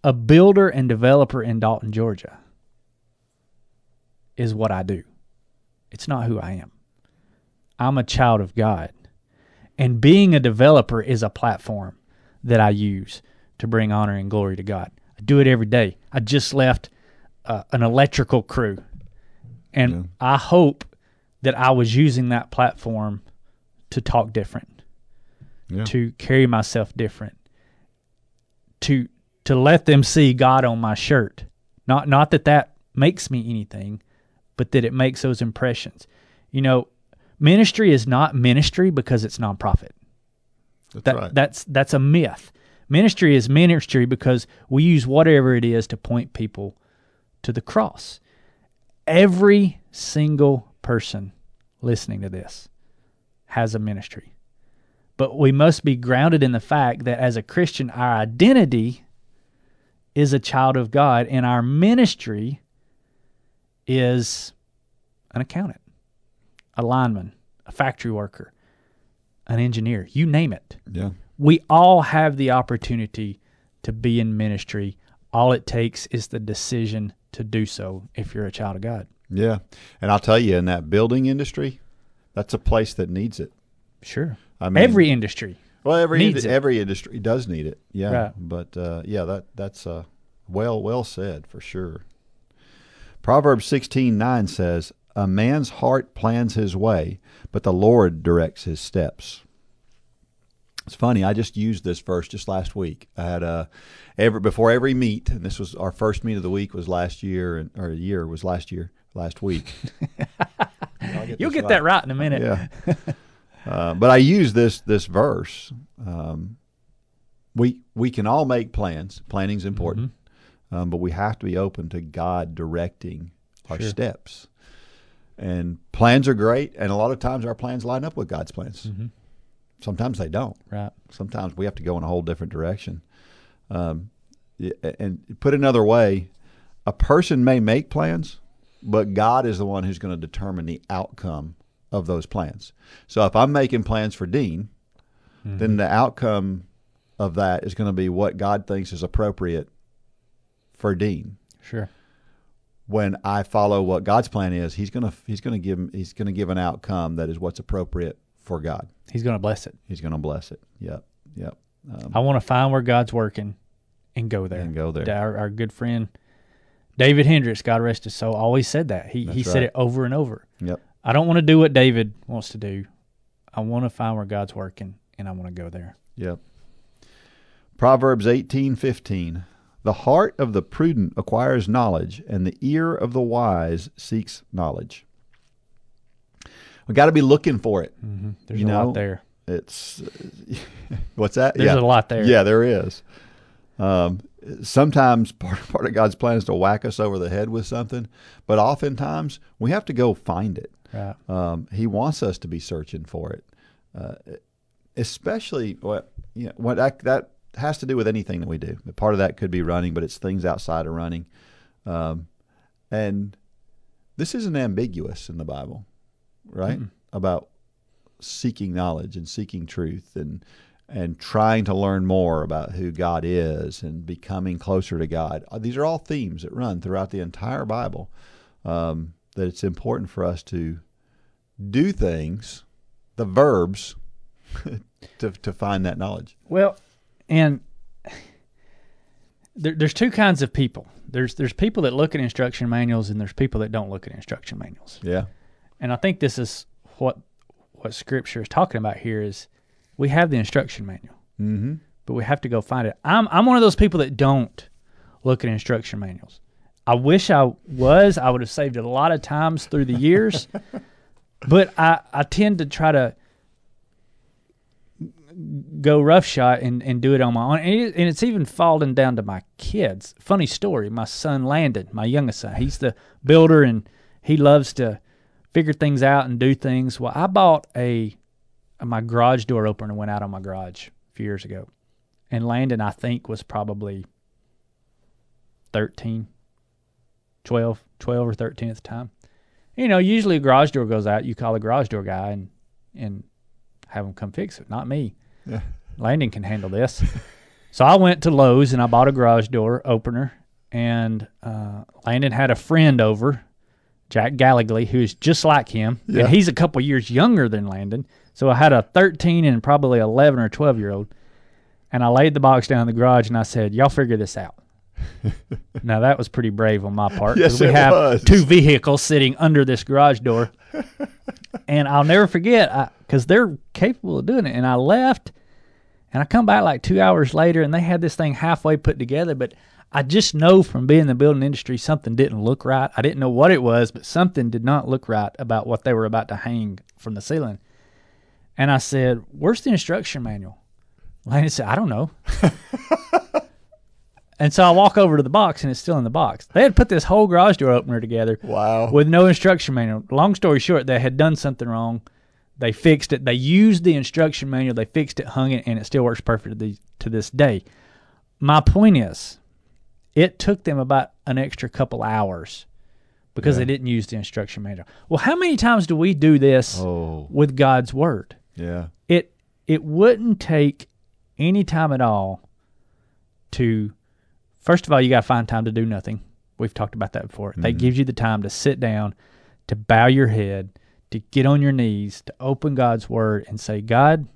a builder and developer in Dalton, Georgia is what I do. It's not who I am. I'm a child of God. And being a developer is a platform that I use to bring honor and glory to God. I do it every day. I just left uh, an electrical crew. And I hope that I was using that platform to talk different, Yeah. to carry myself different, to to let them see God on my shirt. Not not that that makes me anything, but that it makes those impressions. You know, ministry is not ministry because it's nonprofit. That's That right. that's that's a myth. Ministry is ministry because we use whatever it is to point people to the cross. Every single person listening to this has a ministry. But we must be grounded in the fact that as a Christian, our identity is a child of God, and our ministry is an accountant, a lineman, a factory worker, an engineer, you name it. yeah. We all have the opportunity to be in ministry. All it takes is the decision to do so if you're a child of God. Yeah. And I'll tell you, in that building industry, that's a place that needs it. Sure. I mean, Every industry. well, every needs indi- it. every industry does need it. Yeah. Right. But uh, yeah, that that's uh, well well said for sure. Proverbs sixteen nine says, "A man's heart plans his way, but the Lord directs his steps." It's funny. I just used this verse just last week. I had a every before every meet, and this was our first meet of the week was last year, and or a year was last year, last week. I'll You'll get that right in a minute. yeah. uh, but I use this this verse. Um, we we can all make plans. Planning's important, um, but we have to be open to God directing our Sure. steps. And plans are great, and a lot of times our plans line up with God's plans. Mm-hmm. Sometimes they don't. Right. Sometimes we have to go in a whole different direction. Um, and put another way, a person may make plans, but God is the one who's going to determine the outcome of those plans. So if I'm making plans for Dean, then the outcome of that is going to be what God thinks is appropriate for Dean. Sure. When I follow what God's plan is, he's going to he's going to give he's going to give an outcome that is what's appropriate for God. He's going to bless it. He's going to bless it. Yep. Yep. Um, I want to find where God's working and go there. And go there. Our, our good friend David Hendricks, God rest his soul, always said that. He he That's said it over and over. yep. I don't want to do what David wants to do. I want to find where God's working and I want to go there. Yep. Proverbs eighteen fifteen. The heart of the prudent acquires knowledge, and the ear of the wise seeks knowledge. We got to be looking for it. There's You a know, lot there. It's what's that? There's yeah. a lot there. Yeah, there is. Um, sometimes part part of God's plan is to whack us over the head with something, but oftentimes we have to go find it. Right. Um, he wants us to be searching for it, uh, especially what you know, what that, that has to do with anything that we do. Part of that could be running, but it's things outside of running, um, and this isn't ambiguous in the Bible, right? About seeking knowledge and seeking truth and and trying to learn more about who God is and becoming closer to God. Uh, These are all themes that run throughout the entire Bible. Um, that it's important for us to do things, the verbs, to to find that knowledge. Well, and there, there's two kinds of people. There's there's people that look at instruction manuals, and there's people that don't look at instruction manuals. Yeah, And I think this is what what Scripture is talking about here is we have the instruction manual, mm-hmm. but we have to go find it. I'm I'm one of those people that don't look at instruction manuals. I wish I was. I would have saved a lot of times through the years, but I I tend to try to go roughshod and, and do it on my own. And, it, and it's even fallen down to my kids. Funny story. My son Landon, my youngest son, he's the builder and he loves to figure things out and do things. Well, I bought a my garage door opener went out on my garage a few years ago. And Landon, I think, was probably 13, 12, 12 or 13 at the time. You know, usually a garage door goes out, you call a garage door guy and, and have him come fix it. Not me. Yeah. Landon can handle this. so I went to Lowe's and I bought a garage door opener. And uh, Landon had a friend over, Jack Gallagly, who's just like him. Yeah. And he's a couple years younger than Landon. So I had a 13 and probably 11 or 12 year old. And I laid the box down in the garage and I said, Y'all figure this out. now that was pretty brave on my part. Yes, we have was. two vehicles sitting under this garage door. and I'll never forget because they're capable of doing it. And I left and I come back like two hours later and they had this thing halfway put together. But I just know from being in the building industry, something didn't look right. I didn't know what it was, but something did not look right about what they were about to hang from the ceiling. And I said, Where's the instruction manual? Landon said, I don't know. and so I walk over to the box and it's still in the box. They had put this whole garage door opener together Wow. with no instruction manual. Long story short, they had done something wrong. They fixed it. They used the instruction manual. They fixed it, hung it, and it still works perfectly to this day. My point is, it took them about an extra couple hours because they didn't use the instruction manual. Well, how many times do we do this Oh, with God's word? yeah. it it wouldn't take any time at all to first of all you got to find time to do nothing we've talked about that before that mm-hmm. gives you the time to sit down to bow your head to get on your knees to open god's word and say god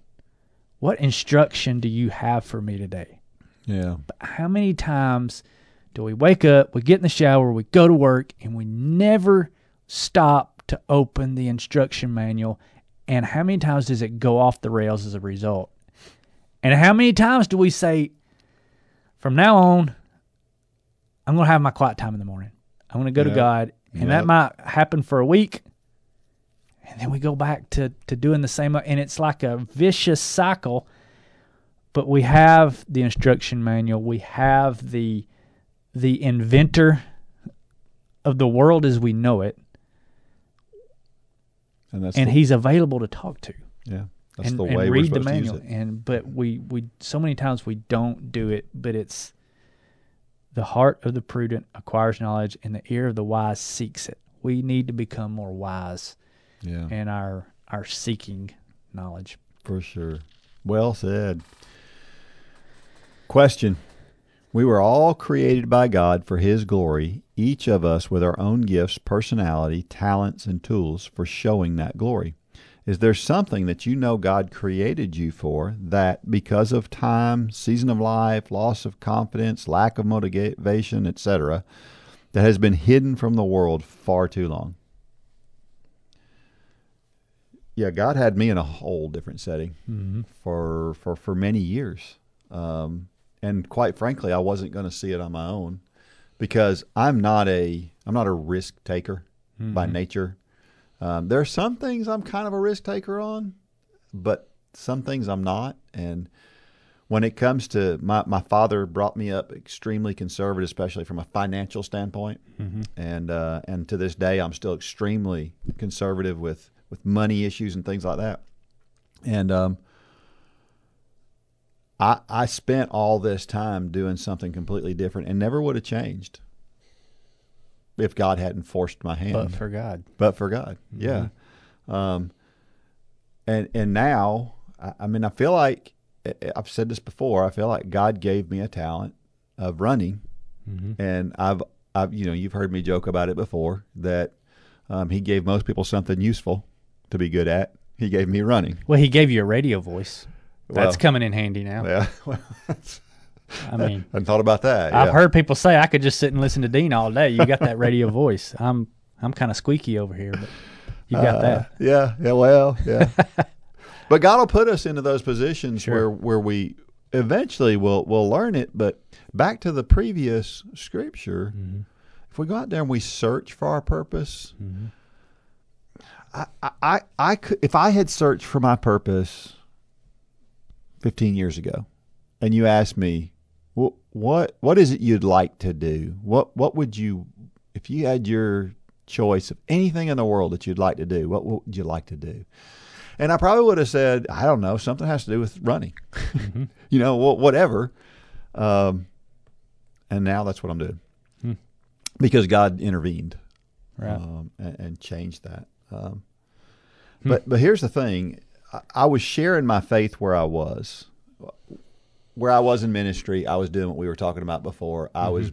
what instruction do you have for me today Yeah. But how many times do we wake up, we get in the shower, we go to work, and we never stop to open the instruction manual? And how many times does it go off the rails as a result? And how many times do we say, from now on, I'm going to have my quiet time in the morning? I'm going to go to God. And that might happen for a week. And then we go back to, to doing the same. And it's like a vicious cycle but we have the instruction manual we have the the inventor of the world as we know it, And that's and the, he's available to talk to. yeah, that's and, the and way we're read the supposed to use manual. it. And but we we so many times we don't do it. But it's the heart of the prudent acquires knowledge, and the ear of the wise seeks it. We need to become more wise Yeah, in our our seeking knowledge. for sure. Well said. Question. We were all created by God for His glory, each of us with our own gifts, personality, talents, and tools for showing that glory. Is there something that you know God created you for that, because of time, season of life, loss of confidence, lack of motivation, etc., that has been hidden from the world far too long? Yeah, God had me in a whole different setting Mm-hmm. for for for many years, um, and quite frankly, I wasn't going to see it on my own because I'm not a I'm not a risk taker by nature. Um, there are some things I'm kind of a risk taker on, but some things I'm not. And when it comes to my my father brought me up extremely conservative, especially from a financial standpoint, and uh, and to this day I'm still extremely conservative with with money issues and things like that. And um, I I spent all this time doing something completely different and never would have changed if God hadn't forced my hand But for God, but for God. Yeah. Um, and and now, I, I mean, I feel like I- I've said this before. I feel like God gave me a talent of running, and I've I've you know you've heard me joke about it before that um, He gave most people something useful to be good at. He gave me running. well, He gave you a radio voice. That's Well, coming in handy now. Yeah, well, that's- I mean, I hadn't thought about that. I've yeah. heard people say I could just sit and listen to Dean all day. You got that radio voice. I'm I'm kind of squeaky over here, but you got Uh, that. Yeah, yeah, well, yeah. but God will put us into those positions Sure. where where we eventually will will learn it. But back to the previous scripture, Mm-hmm. if we go out there and we search for our purpose, I, I, I, I could if I had searched for my purpose fifteen years ago, and you asked me, what what what is it you'd like to do? What what would you if you had your choice of anything in the world that you'd like to do, what would you like to do? And I probably would have said, I don't know, something has to do with running, you know, wha- whatever. Um, and now that's what I'm doing because God intervened Right. um, and, and changed that. Um, But but here's the thing: I, I was sharing my faith where I was, where I was in ministry. I was doing what we were talking about before. I was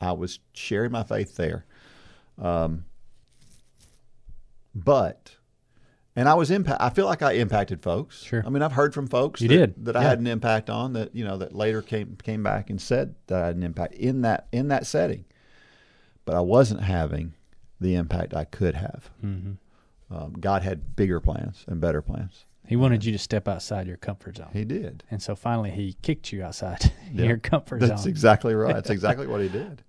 I was sharing my faith there. Um, but and I was impact. I feel like I impacted folks. Sure. I mean, I've heard from folks You that, did. that I Yeah. had an impact on that you know that later came came back and said that I had an impact in that in that setting. But I wasn't having the impact I could have. Um, God had bigger plans and better plans. He wanted you to step outside your comfort zone. He did. And so finally he kicked you outside your comfort That's zone. That's exactly right. That's exactly what he did.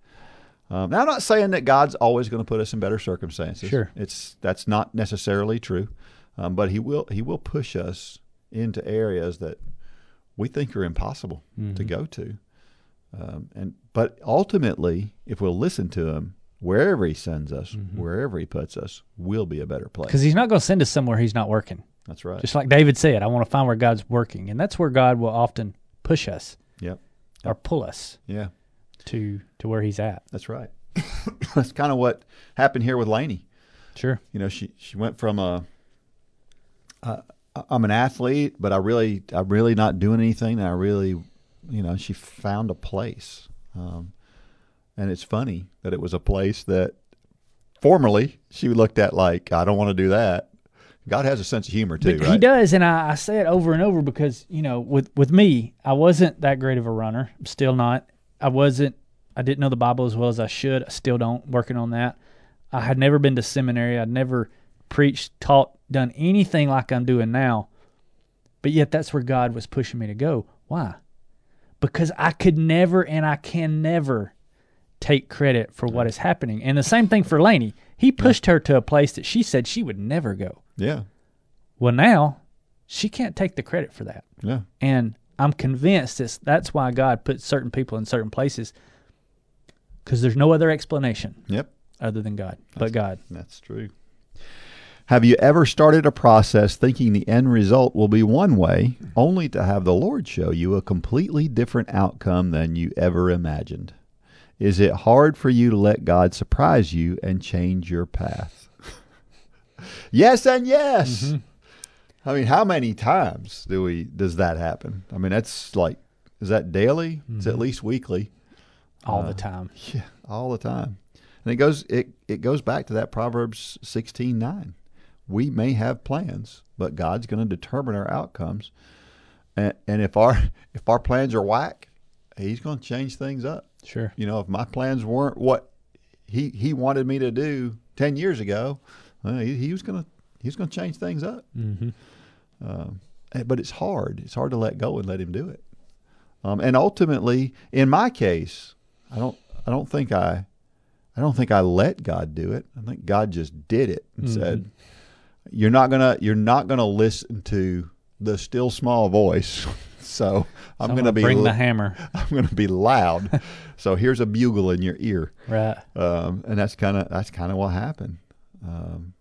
Um, now, I'm not saying that God's always going to put us in better circumstances. Sure. it's that's not necessarily true, um, but he will he will push us into areas that we think are impossible to Mm-hmm. go to. Um, and but ultimately, if we'll listen to him, wherever he sends us, Mm-hmm. wherever he puts us, will be a better place. Because he's not going to send us somewhere he's not working. That's right. Just like David said, I want to find where God's working. And that's where God will often push us yep. or pull us Yeah. to, to where he's at. That's right. That's kind of what happened here with Lainey. Sure. You know, she she went from a uh, I'm an athlete, but I really I'm really not doing anything. And I really, you know, she found a place, um, and it's funny that it was a place that formerly she looked at like I don't want to do that. God has a sense of humor too, right? He does, and I, I say it over and over because you know, with with me, I wasn't that great of a runner. I'm still not. I wasn't. I didn't know the Bible as well as I should. I still don't. Working on that. I had never been to seminary. I'd never preached, taught, done anything like I'm doing now. But yet, that's where God was pushing me to go. Why? Because I could never, and I can never take credit for what is happening. And the same thing for Lainey. He pushed her to a place that she said she would never go. Yeah, Well, now she can't take the credit for that. yeah, And I'm convinced it's, that's why God puts certain people in certain places because there's no other explanation. yep. other than God, but God. That's true. Have you ever started a process thinking the end result will be one way, only to have the Lord show you a completely different outcome than you ever imagined? Is it hard for you to let God surprise you and change your path? yes and yes. I mean, how many times do we does that happen? I mean, that's like is that daily? It's at least weekly. all Uh, the time. Yeah, all the time. And it goes it it goes back to that Proverbs sixteen nine. We may have plans, but God's going to determine our outcomes. And, and if our if our plans are whack, He's going to change things up. Sure. You know, if my plans weren't what He He wanted me to do ten years ago, well, he, he was going to He was going to change things up. Mm-hmm. Um, but it's hard. It's hard to let go and let him do it. Um, and ultimately, in my case, I don't. I don't think I. I don't think I let God do it. I think God just did it and said, "You're not gonna. You're not gonna listen to the still small voice." So I'm, I'm gonna, be. bring l- the hammer. I'm gonna be loud. so here's a bugle in your ear Right. um, and that's kind of that's kind of what happened. Um,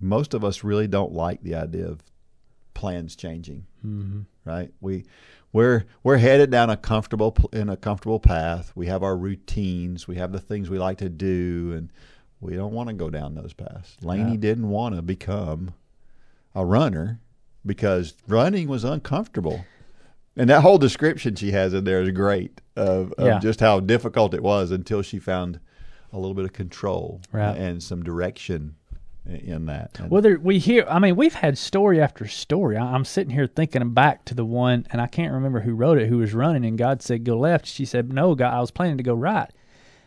most of us really don't like the idea of plans changing, Mm-hmm. right? We we're we're headed down a comfortable in a comfortable path. We have our routines. We have the things we like to do, and we don't want to go down those paths. Lainey Yeah. didn't want to become a runner because running was uncomfortable. And that whole description she has in there is great of, of Yeah. just how difficult it was until she found a little bit of control Right. and some direction in that. And- Whether we hear, I mean, we've had story after story. I- I'm sitting here thinking back to the one, and I can't remember who wrote it, who was running, and God said, go left. She said, no, God, I was planning to go right.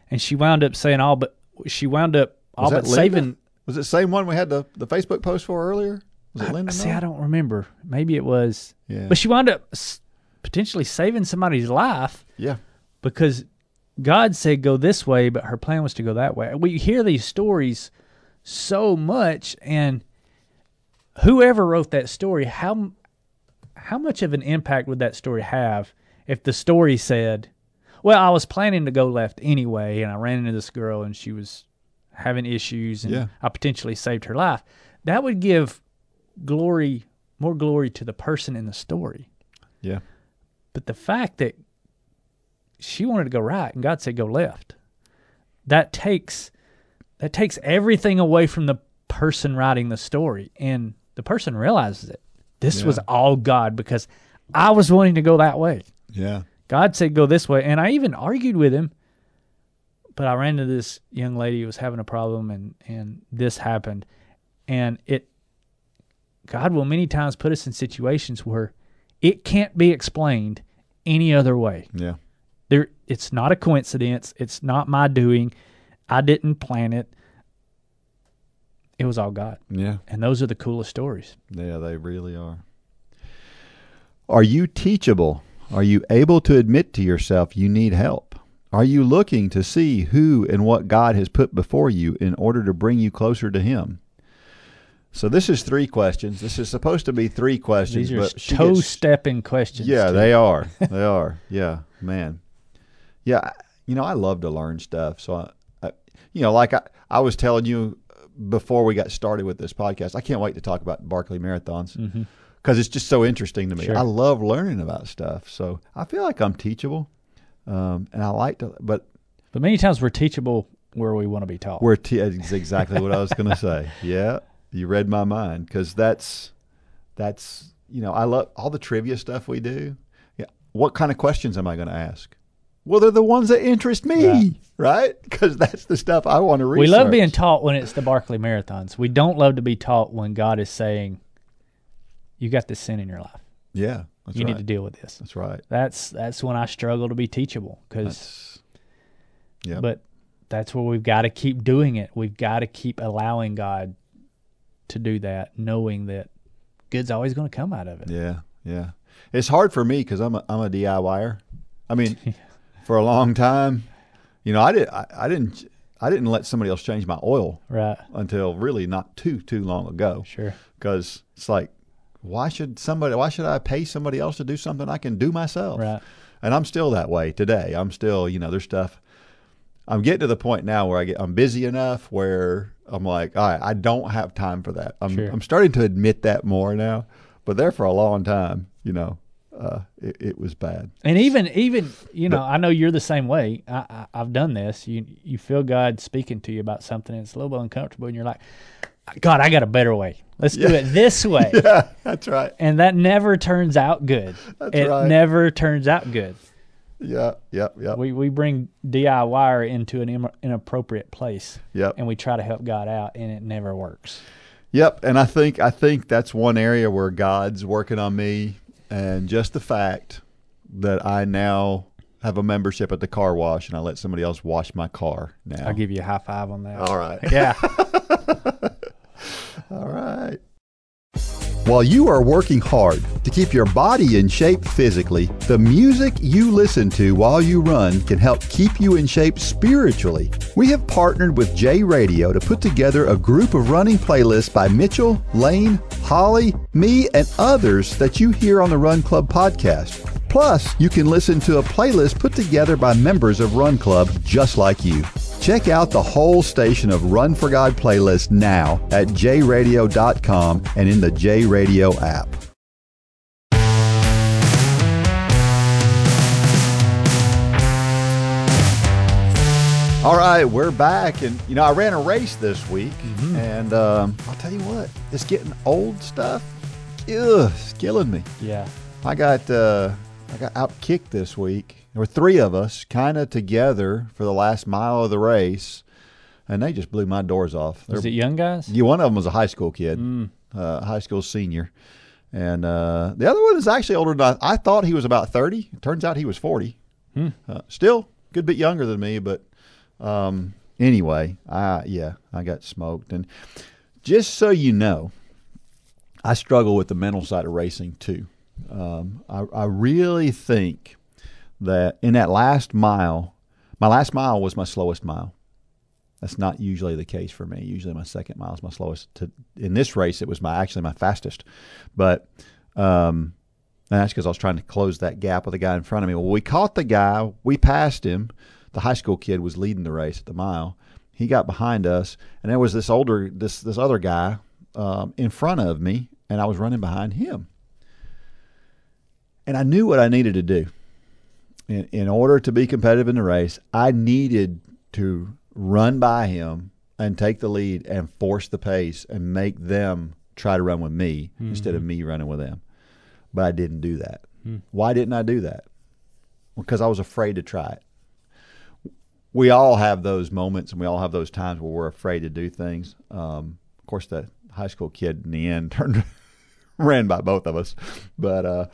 And she wound up saying all but, she wound up all was but Linda? saving. Was it the same one we had the, the Facebook post for earlier? Was it Linda? See, I don't remember. Maybe it was, Yeah. but she wound up s- potentially saving somebody's life yeah. because God said go this way, but her plan was to go that way. We hear these stories so much, and whoever wrote that story, how how much of an impact would that story have if the story said, "Well, I was planning to go left anyway, and I ran into this girl, and she was having issues, and Yeah. I potentially saved her life." That would give glory, more glory to the person in the story. Yeah. But the fact that she wanted to go right and God said go left, that takes that takes everything away from the person writing the story. And the person realizes it. This was all God because I was wanting to go that way. Yeah. God said go this way. And I even argued with him. But I ran into this young lady who was having a problem and, and this happened. And it God will many times put us in situations where it can't be explained any other way. Yeah. There it's not a coincidence. It's not my doing. I didn't plan it. It was all God. Yeah. And those are the coolest stories. Yeah, they really are. Are you teachable? Are you able to admit to yourself you need help? Are you looking to see who and what God has put before you in order to bring you closer to Him? So this is three questions. This is supposed to be three questions, These are but toe gets- stepping questions. yeah, too. they are. They are. Yeah, man. Yeah, I- you know, I love to learn stuff. So, I, I, you know, like I, I was telling you before we got started with this podcast, I can't wait to talk about Barkley marathons because it's just so interesting to me. Sure. I love learning about stuff. So I feel like I'm teachable, um, and I like to. But But many times we're teachable where we want to be taught. we're te- that's exactly what I was going to say. Yeah, you read my mind because that's that's you know I love all the trivia stuff we do. Yeah, what kind of questions am I going to ask? Well, they're the ones that interest me, right? Because that's the stuff I want to research. we love being taught when it's the Barkley marathons. We don't love to be taught when God is saying, "You got this sin in your life. Yeah, that's you right. need to deal with this." That's right. That's that's when I struggle to be teachable because, yeah. but that's where we've got to keep doing it. We've got to keep allowing God to do that, knowing that good's always going to come out of it. Yeah, yeah. It's hard for me because I'm a I'm a DIYer. I mean, for a long time, you know, I did I, I didn't I didn't let somebody else change my oil Right? until really not too too long ago. Sure. Because it's like, why should somebody? Why should I pay somebody else to do something I can do myself? Right. And I'm still that way today. I'm still, you know, there's stuff. I'm getting to the point now where I get I'm busy enough where I'm like, all right, I don't have time for that. I'm Sure. I'm starting to admit that more now, but there for a long time, you know, uh, it, it was bad. And even even you know, I know you're the same way. I, I I've done this. You you feel God speaking to you about something, and it's a little bit uncomfortable, and you're like, God, I got a better way. Let's do it this way. Yeah, that's right. And that never turns out good. That's it right. never turns out good. Yeah, yep, yep, We we bring DIYer into an im- inappropriate place, yep. and we try to help God out, and it never works. Yep, and I think I think that's one area where God's working on me, and just the fact that I now have a membership at the car wash, and I let somebody else wash my car now. I'll give you a high five on that. All right, Yeah. all right. While you are working hard to keep your body in shape physically, the music you listen to while you run can help keep you in shape spiritually. We have partnered with J Radio to put together a group of running playlists by Mitchell, Lane, Holly, me, and others that you hear on the Run Club podcast. Plus, you can listen to a playlist put together by members of Run Club just like you. Check out the whole station of Run for God playlist now at jradio.com and in the J Radio app. All right, we're back, and you know I ran a race this week, and um, I'll tell you what, it's getting old stuff, ugh, it's killing me. yeah. I got uh, I got out kicked this week. There were three of us kind of together for the last mile of the race, and they just blew my doors off. Was They're- it young guys? yeah, one of them was a high school kid, Mm. uh, high school senior, and uh, the other one is actually older than I, I thought. He was about thirty. It turns out he was forty. Hmm. Uh, still a good bit younger than me, but um, anyway, I yeah, I got smoked. And just so you know, I struggle with the mental side of racing too. Um, I, I really think that in that last mile, my last mile was my slowest mile. That's not usually the case for me. Usually, my second mile is my slowest. To, in this race, it was my actually my fastest, but um, and that's because I was trying to close that gap with the guy in front of me. Well, we caught the guy. We passed him. The high school kid was leading the race at the mile. He got behind us, and there was this older, this this other guy um, in front of me, and I was running behind him. And I knew what I needed to do. In, in order to be competitive in the race, I needed to run by him and take the lead and force the pace and make them try to run with me instead of me running with them. But I didn't do that. Why didn't I do that? Because I was afraid to try it. We all have those moments and we all have those times where we're afraid to do things. Um, of course, the high school kid in the end turned ran by both of us, but uh,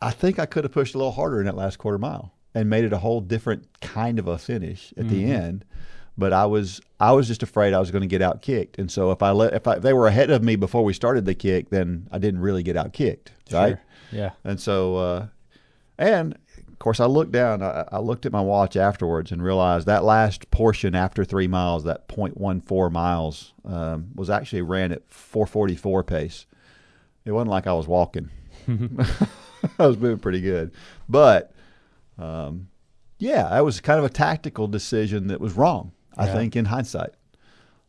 I think I could have pushed a little harder in that last quarter mile and made it a whole different kind of a finish at the end. But I was I was just afraid I was going to get out kicked, and so if I let if, I, if they were ahead of me before we started the kick, then I didn't really get out kicked, right? Sure. Yeah. And so, uh, and of course, I looked down. I, I looked at my watch afterwards and realized that last portion after three miles, that 0.14 miles, um, was actually ran at 444 pace. It wasn't like I was walking. I was moving pretty good, but um, yeah, that was kind of a tactical decision that was wrong. I Yeah. think in hindsight.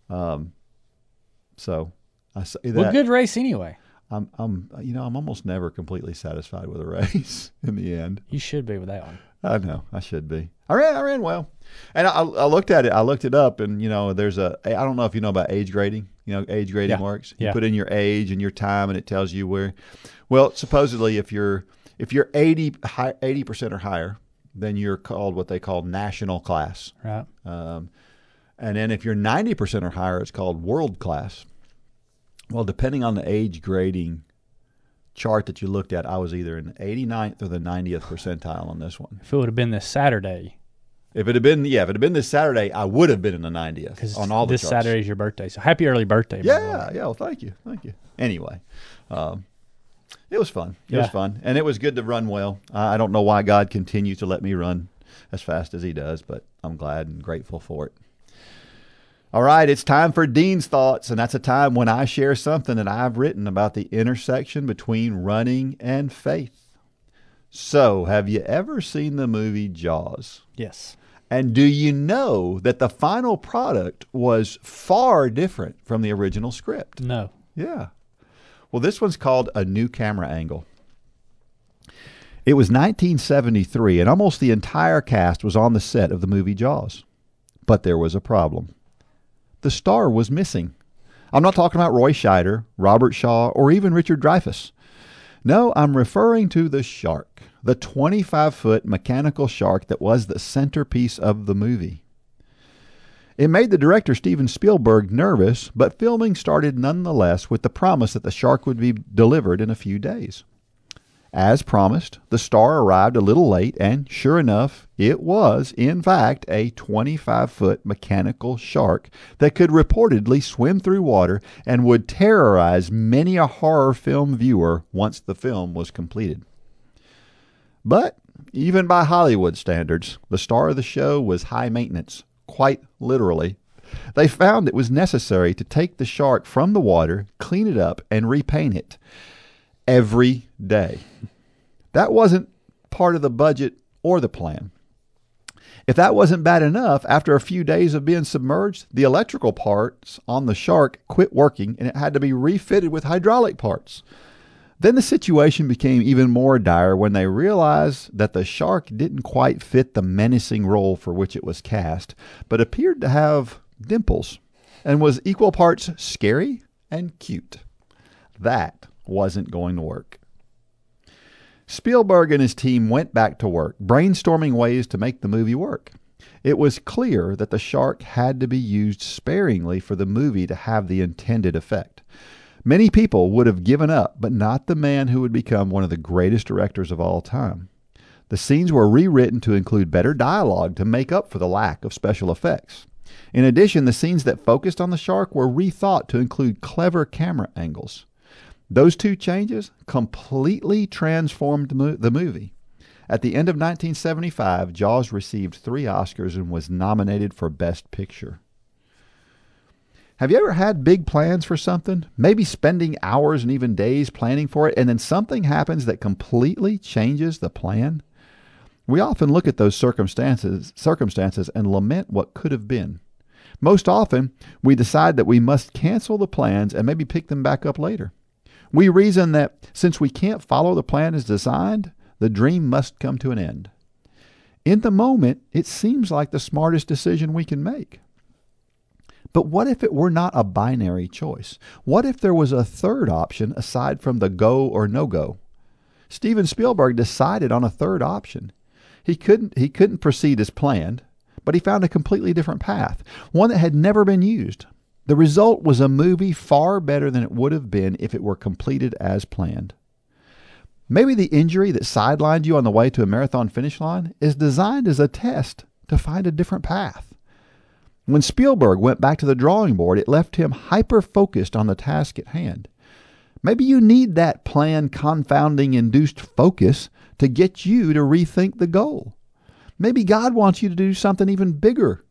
Um, so I say that. Well, good race anyway. I'm, I'm, you know, I'm almost never completely satisfied with a race in the end. You should be with that one. I know I should be. I ran, I ran well, and I, I looked at it. I looked it up, and you know, there's a. I don't know if you know about age grading. You know, age grading Yeah. works. You Yeah. put in your age and your time, and it tells you where. Well, supposedly, if you're if you're 80 eighty percent or higher, then you're called what they call national class. Right. Um, and then if you're 90% or higher, it's called world class. Well, depending on the age grading chart that you looked at, I was either in the 89th or the 90th percentile on this one. If it would have been this Saturday, If it had been, yeah, if it had been this Saturday, I would have been in the 90th because on all the this charts. Saturday is your birthday, so happy early birthday. Yeah, yeah. Well, thank you, thank you. Anyway, um, it was fun. It was fun, and it was good to run well. I don't know why God continues to let me run as fast as He does, but I'm glad and grateful for it. All right, it's time for Dean's Thoughts, and that's a time when I share something that I've written about the intersection between running and faith. So, have you ever seen the movie Jaws? Yes. And do you know that the final product was far different from the original script? No. Yeah. Well, this one's called A New Camera Angle. It was 1973, and almost the entire cast was on the set of the movie Jaws. But there was a problem. The star was missing. I'm not talking about Roy Scheider, Robert Shaw, or even Richard Dreyfuss. No, I'm referring to the shark, the 25 foot mechanical shark that was the centerpiece of the movie. It made the director Steven Spielberg nervous, but filming started nonetheless with the promise that the shark would be delivered in a few days. As promised, the star arrived a little late, and sure enough, it was, in fact, a 25 foot mechanical shark that could reportedly swim through water and would terrorize many a horror film viewer once the film was completed. But even by Hollywood standards, the star of the show was high maintenance, quite literally. They found it was necessary to take the shark from the water, clean it up, and repaint it every day. That wasn't part of the budget or the plan. If that wasn't bad enough, after a few days of being submerged, the electrical parts on the shark quit working and it had to be refitted with hydraulic parts. Then the situation became even more dire when they realized that the shark didn't quite fit the menacing role for which it was cast, but appeared to have dimples and was equal parts scary and cute. That wasn't going to work. Spielberg and his team went back to work, brainstorming ways to make the movie work. It was clear that the shark had to be used sparingly for the movie to have the intended effect. Many people would have given up, but not the man who would become one of the greatest directors of all time. The scenes were rewritten to include better dialogue to make up for the lack of special effects. In addition, the scenes that focused on the shark were rethought to include clever camera angles. Those two changes completely transformed the movie. At the end of 1975, Jaws received three Oscars and was nominated for Best Picture. Have you ever had big plans for something? Maybe spending hours and even days planning for it, and then something happens that completely changes the plan? We often look at those circumstances, circumstances and lament what could have been. Most often, we decide that we must cancel the plans and maybe pick them back up later. We reason that since we can't follow the plan as designed, the dream must come to an end. In the moment, it seems like the smartest decision we can make. But what if it were not a binary choice? What if there was a third option aside from the go or no go? Steven Spielberg decided on a third option. He couldn't he couldn't proceed as planned, but he found a completely different path, one that had never been used. The result was a movie far better than it would have been if it were completed as planned. Maybe the injury that sidelined you on the way to a marathon finish line is designed as a test to find a different path. When Spielberg went back to the drawing board, it left him hyper focused on the task at hand. Maybe you need that plan confounding induced focus to get you to rethink the goal. Maybe God wants you to do something even bigger.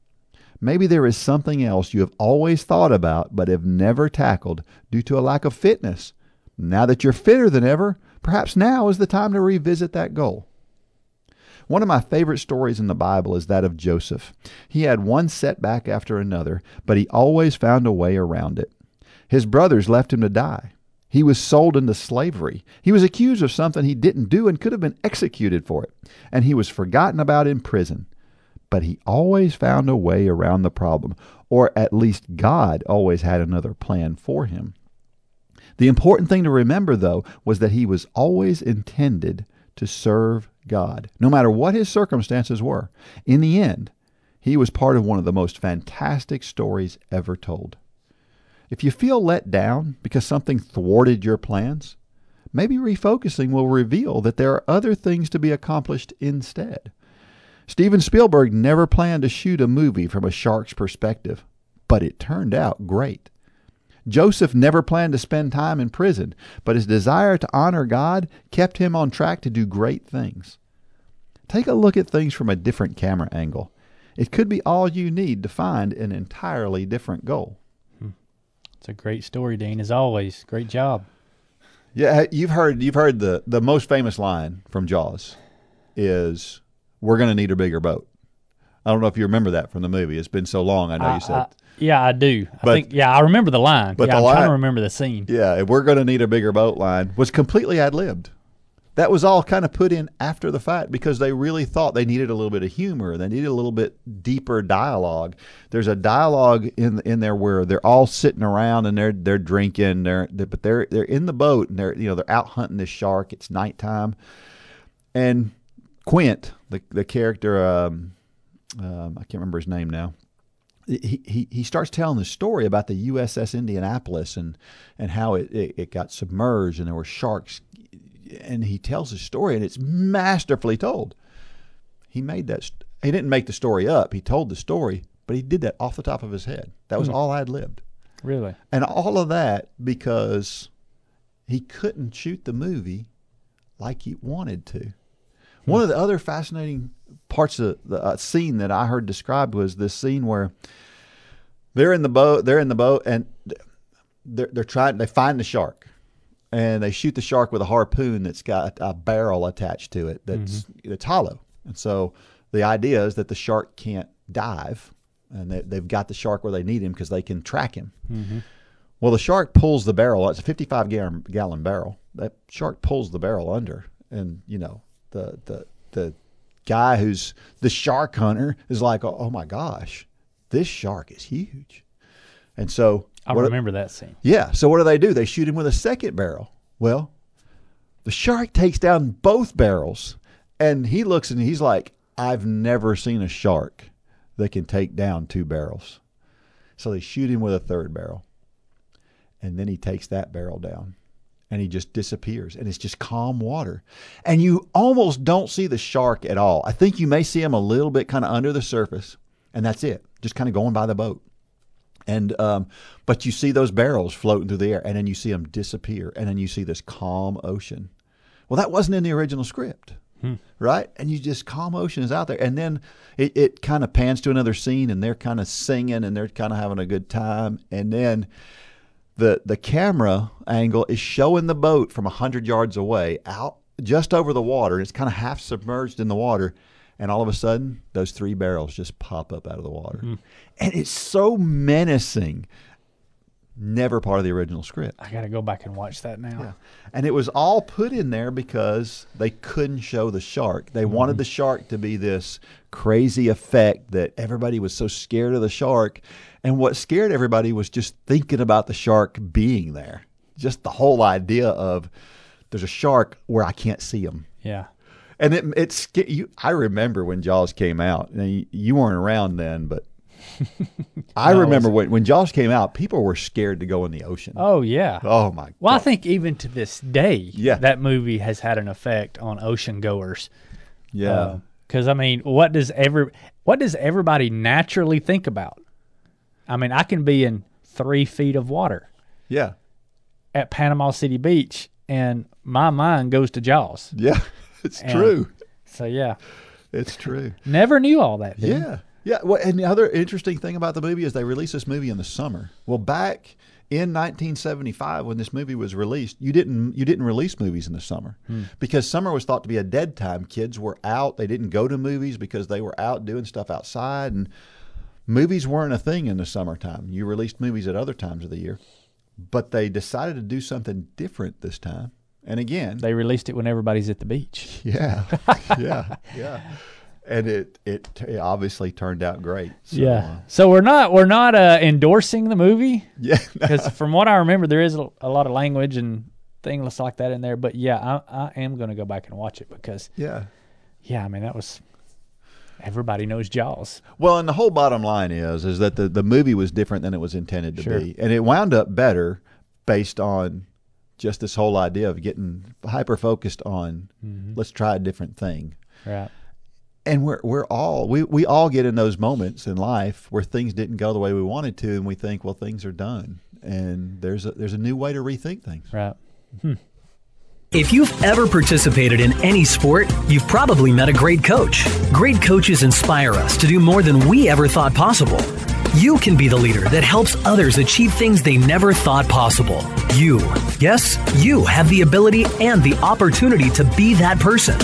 Maybe there is something else you have always thought about but have never tackled due to a lack of fitness. Now that you're fitter than ever, perhaps now is the time to revisit that goal. One of my favorite stories in the Bible is that of Joseph. He had one setback after another, but he always found a way around it. His brothers left him to die. He was sold into slavery. He was accused of something he didn't do and could have been executed for it. And he was forgotten about in prison. But he always found a way around the problem, or at least God always had another plan for him. The important thing to remember, though, was that he was always intended to serve God, no matter what his circumstances were. In the end, he was part of one of the most fantastic stories ever told. If you feel let down because something thwarted your plans, maybe refocusing will reveal that there are other things to be accomplished instead. Steven Spielberg never planned to shoot a movie from a shark's perspective, but it turned out great. Joseph never planned to spend time in prison, but his desire to honor God kept him on track to do great things. Take a look at things from a different camera angle. It could be all you need to find an entirely different goal. Hmm. It's a great story, Dean, as always. Great job. Yeah, you've heard you've heard the the most famous line from Jaws is we're going to need a bigger boat. I don't know if you remember that from the movie. It's been so long. I know you said. I- yeah, I do. I think yeah, I remember the line. but yeah, the I'm line- trying to remember the scene. yeah, if we're going to need a bigger boat line was completely ad libbed. That was all kind of put in after the fact because they really thought they needed a little bit of humor. They needed a little bit deeper dialogue. There's a dialogue in in there where they're all sitting around and they're they're drinking. They're, they're but they're they're in the boat and they're you know they're out hunting this shark. It's nighttime, and Quint, the the character, um, um, I can't remember his name now. He, he he starts telling the story about the USS Indianapolis and and how it, it, it got submerged and there were sharks, and he tells his story and it's masterfully told. He made that. He didn't make the story up. He told the story, but he did that off the top of his head. That was all ad libbed. Really? And all of that because he couldn't shoot the movie like he wanted to. One of the other fascinating parts of the uh, scene that I heard described was this scene where they're in the boat, they're in the boat, and they're they're trying. They find the shark, and they shoot the shark with a harpoon that's got a barrel attached to it that's that's hollow. And so the idea is that the shark can't dive, and they, they've got the shark where they need him because they can track him. Well, the shark pulls the barrel. It's a 55 gallon, gallon barrel. That shark pulls the barrel under, and you know the the the guy who's the shark hunter is like, oh, oh my gosh, this shark is huge. And so I remember that scene. yeah. So what do they do? They shoot him with a second barrel. Well, the shark takes down both barrels, and he looks and he's like, "I've never seen a shark that can take down two barrels." So they shoot him with a third barrel, and then he takes that barrel down, and he just disappears, and it's just calm water, and you almost don't see the shark at all. I think you may see him a little bit kind of under the surface, and that's it, just kind of going by the boat and um, but you see those barrels floating through the air, and then you see them disappear, and then you see this calm ocean. Well, that wasn't in the original script, right? And you just calm ocean is out there, and then it, it kind of pans to another scene, and they're kind of singing, and they're kind of having a good time, and then the the camera angle is showing the boat from a hundred yards away, out just over the water. It's kind of half submerged in the water, and all of a sudden, those three barrels just pop up out of the water, hmm. and it's so menacing. Never part of the original script. I got to go back and watch that now. Yeah. And it was all put in there because they couldn't show the shark. They mm-hmm. wanted the shark to be this crazy effect that everybody was so scared of the shark. And what scared everybody was just thinking about the shark being there. Just the whole idea of there's a shark where I can't see him. Yeah. And it, it's you. I remember when Jaws came out. Now, you, you weren't around then, but I No, remember when, when Jaws came out, people were scared to go in the ocean. Oh yeah. Oh, my Well, I think even to this day, Yeah. that movie has had an effect on ocean goers. yeah. Uh, because I mean, what does every what does everybody naturally think about? I mean, I can be in three feet of water yeah. at Panama City Beach, and my mind goes to Jaws. Yeah, it's And- true. So yeah, It's true. never knew all that. you? Yeah. Yeah. Well, and the other interesting thing about the movie is they released this movie in the summer. Well, back in 1975 when this movie was released, you didn't you didn't release movies in the summer hmm. because summer was thought to be a dead time. Kids were out; they didn't go to movies because they were out doing stuff outside, and movies weren't a thing in the summertime. You released movies at other times of the year, but they decided to do something different this time. And again, They released it when everybody's at the beach. yeah, yeah, yeah. And it, it it obviously turned out great. So, yeah. uh, So we're not we're not uh, endorsing the movie yeah. because from what I remember, there is a, a lot of language and things like that in there. But yeah, I, I am going to go back and watch it because yeah. yeah, I mean that was everybody knows Jaws. Well, and the whole bottom line is is that the, the movie was different than it was intended to Sure. be, and it wound up better based on just this whole idea of getting hyper focused on let's try a different thing. Right. And we're we're all we, we all get in those moments in life where things didn't go the way we wanted to, and we think, well, things are done, and there's a there's a new way to rethink things. Right. Hmm. If you've ever participated in any sport, you've probably met a great coach. Great coaches inspire us to do more than we ever thought possible. You can be the leader that helps others achieve things they never thought possible. You, yes, you have the ability and the opportunity to be that person.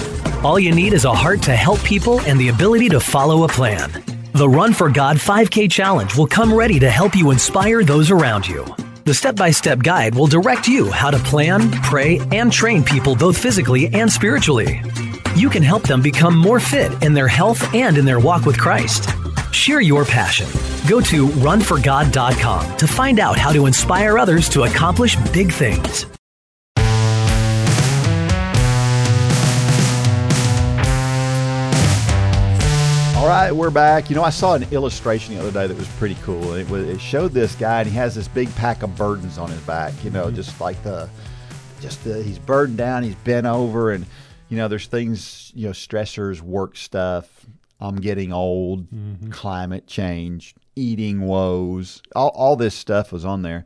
All you need is a heart to help people and the ability to follow a plan. The Run for God 5K Challenge will come ready to help you inspire those around you. The step by step guide will direct you how to plan, pray, and train people both physically and spiritually. You can help them become more fit in their health and in their walk with Christ. Share your passion. Go to runforgod.com to find out how to inspire others to accomplish big things. All right, we're back. You know, I saw an illustration the other day that was pretty cool. It, was, it showed this guy, and he has this big pack of burdens on his back. You know, mm-hmm. just like the, just the, he's burdened down, he's bent over, and you know, there's things, you know, stressors, work stuff. I'm getting old, climate change, eating woes, all, all this stuff was on there,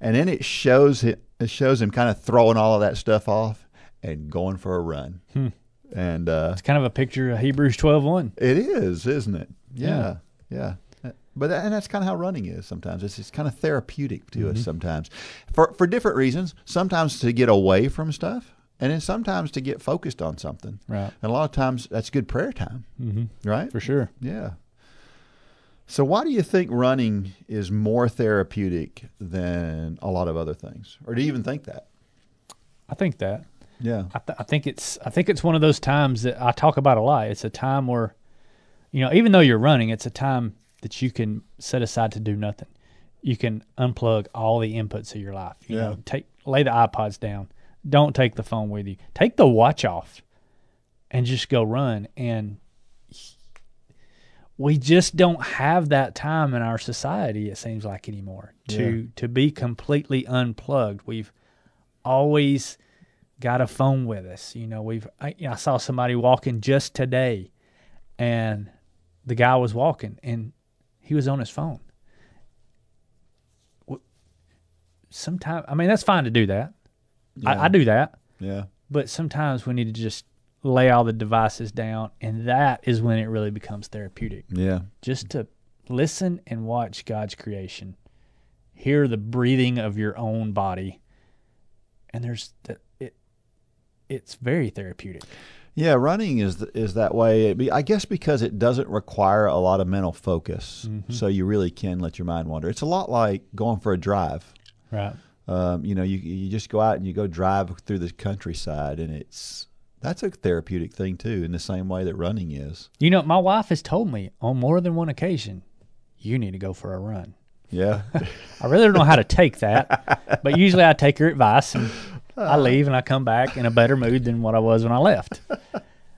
and then it shows it, it shows him kind of throwing all of that stuff off and going for a run. And uh, It's kind of a picture of Hebrews 12:1. it is, isn't it? Yeah, yeah. But that, and that's kind of how running is sometimes. It's, it's kind of therapeutic to Mm-hmm. us sometimes, for for different reasons. Sometimes to get away from stuff, and then sometimes to get focused on something. Right. And a lot of times that's good prayer time, mm-hmm. right? For sure. Yeah. So why do you think running is more therapeutic than a lot of other things, or do you even think that? I think that. Yeah. I, th- I think it's I think it's one of those times that I talk about a lot. It's a time where, you know, even though you're running, it's a time that you can set aside to do nothing. You can unplug all the inputs of your life. You Yeah. know, take lay the iPods down. Don't take the phone with you. Take the watch off, and just go run. And we just don't have that time in our society. It seems like anymore to to be completely unplugged. We've always got a phone with us. You know, we've I, you know, I saw somebody walking just today, and the guy was walking and he was on his phone. Sometimes, I mean, that's fine to do that. I, I do that, Yeah. but sometimes we need to just lay all the devices down, and that is when it really becomes therapeutic. Yeah. Just to listen and watch God's creation, hear the breathing of your own body, and there's that it. It's very therapeutic. Yeah, running is is that way. Be, I guess because it doesn't require a lot of mental focus, mm-hmm. so you really can let your mind wander. It's a lot like going for a drive. Right. Um, you know, you you just go out and you go drive through the countryside, and it's that's a therapeutic thing too, in the same way that running is. You know, my wife has told me on more than one occasion, you need to go for a run. Yeah, I really don't know how to take that, but usually I take her advice and I leave and I come back in a better mood than what I was when I left.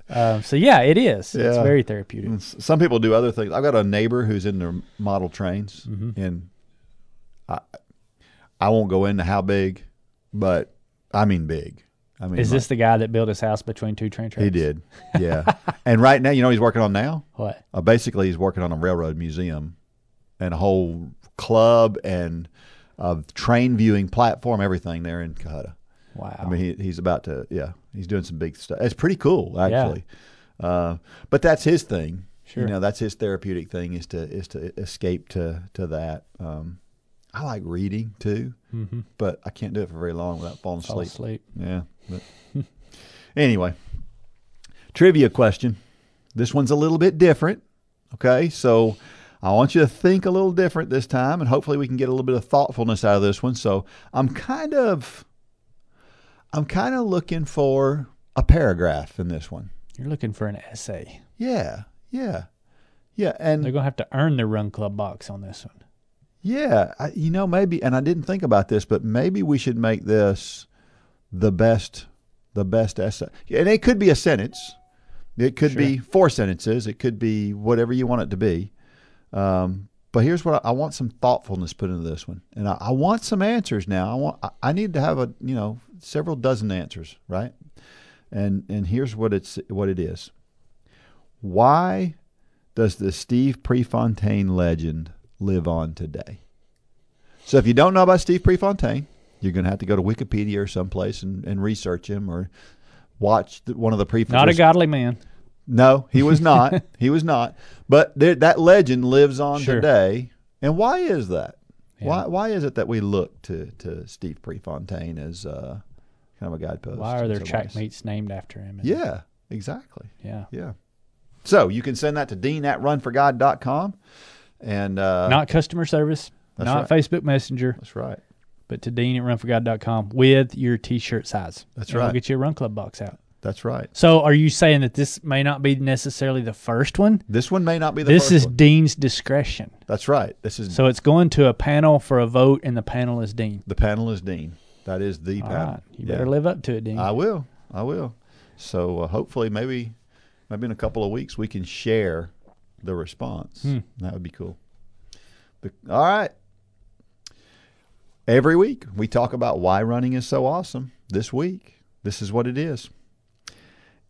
Um, so yeah, it is. It's very therapeutic. Some people do other things. I've got a neighbor who's in into model trains, and I I won't go into how big, but I mean big. I mean, Is like- this the guy that built his house between two train tracks? he did? Yeah, and right now, you know, he's working on now. What? Uh, basically, he's working on a railroad museum and a whole club and a train viewing platform, everything there in Cohutta. Wow. I mean, he, he's about to, yeah, he's doing some big stuff. It's pretty cool, actually. Uh, but that's his thing. Sure. You know, that's his therapeutic thing is to is to escape to to that. Um, I like reading too, mm-hmm. but I can't do it for very long without falling Fall asleep. asleep. Yeah. But anyway, trivia question. This one's a little bit different. Okay, so I want you to think a little different this time, and hopefully we can get a little bit of thoughtfulness out of this one. So I'm kind of, I'm kind of looking for a paragraph in this one. You're looking for an essay. Yeah, yeah, yeah, and They're gonna have to earn their Run Club box on this one. Yeah, I, you know, maybe, and I didn't think about this, but maybe we should make this the best, the best essay. And it could be a sentence. It could be four sentences. It could be whatever you want it to be. Um, but here's what I, I want: some thoughtfulness put into this one, and I, I want some answers now. I want, I, I need to have a, you know, several dozen answers, right? And and here's what it's what it is. Why does the Steve Prefontaine legend live on today? So if you don't know about Steve Prefontaine, you're going to have to go to Wikipedia or someplace and, and research him or watch one of the Prefontaine. Not a godly man. No, he was not. he was not. But there, that legend lives on Sure. today, And why is that? Yeah. Why why is it that we look to to Steve Prefontaine as uh, kind of a guidepost? Why are there in track ways? meets named after him? Yeah, exactly. Yeah. Yeah. So you can send that to dean at runforgod.com. And uh, Not customer service, not right. Facebook Messenger, that's right. but to Dean at runforgod.com with your t shirt size. That's And We'll get you a Run Club box out. That's right. So are you saying that this may not be necessarily the first one? This one may not be the This is one. Dean's discretion. That's right. This is So it's going to a panel for a vote, and the panel is Dean. the panel is Dean. That is the All panel. right. You Yeah. better live up to it, Dean. I will. I will. So uh, hopefully, maybe, maybe in a couple of weeks, we can share the response. Hmm. That would be cool. But, all right. Every week we talk about why running is so awesome. This week, this is what it is.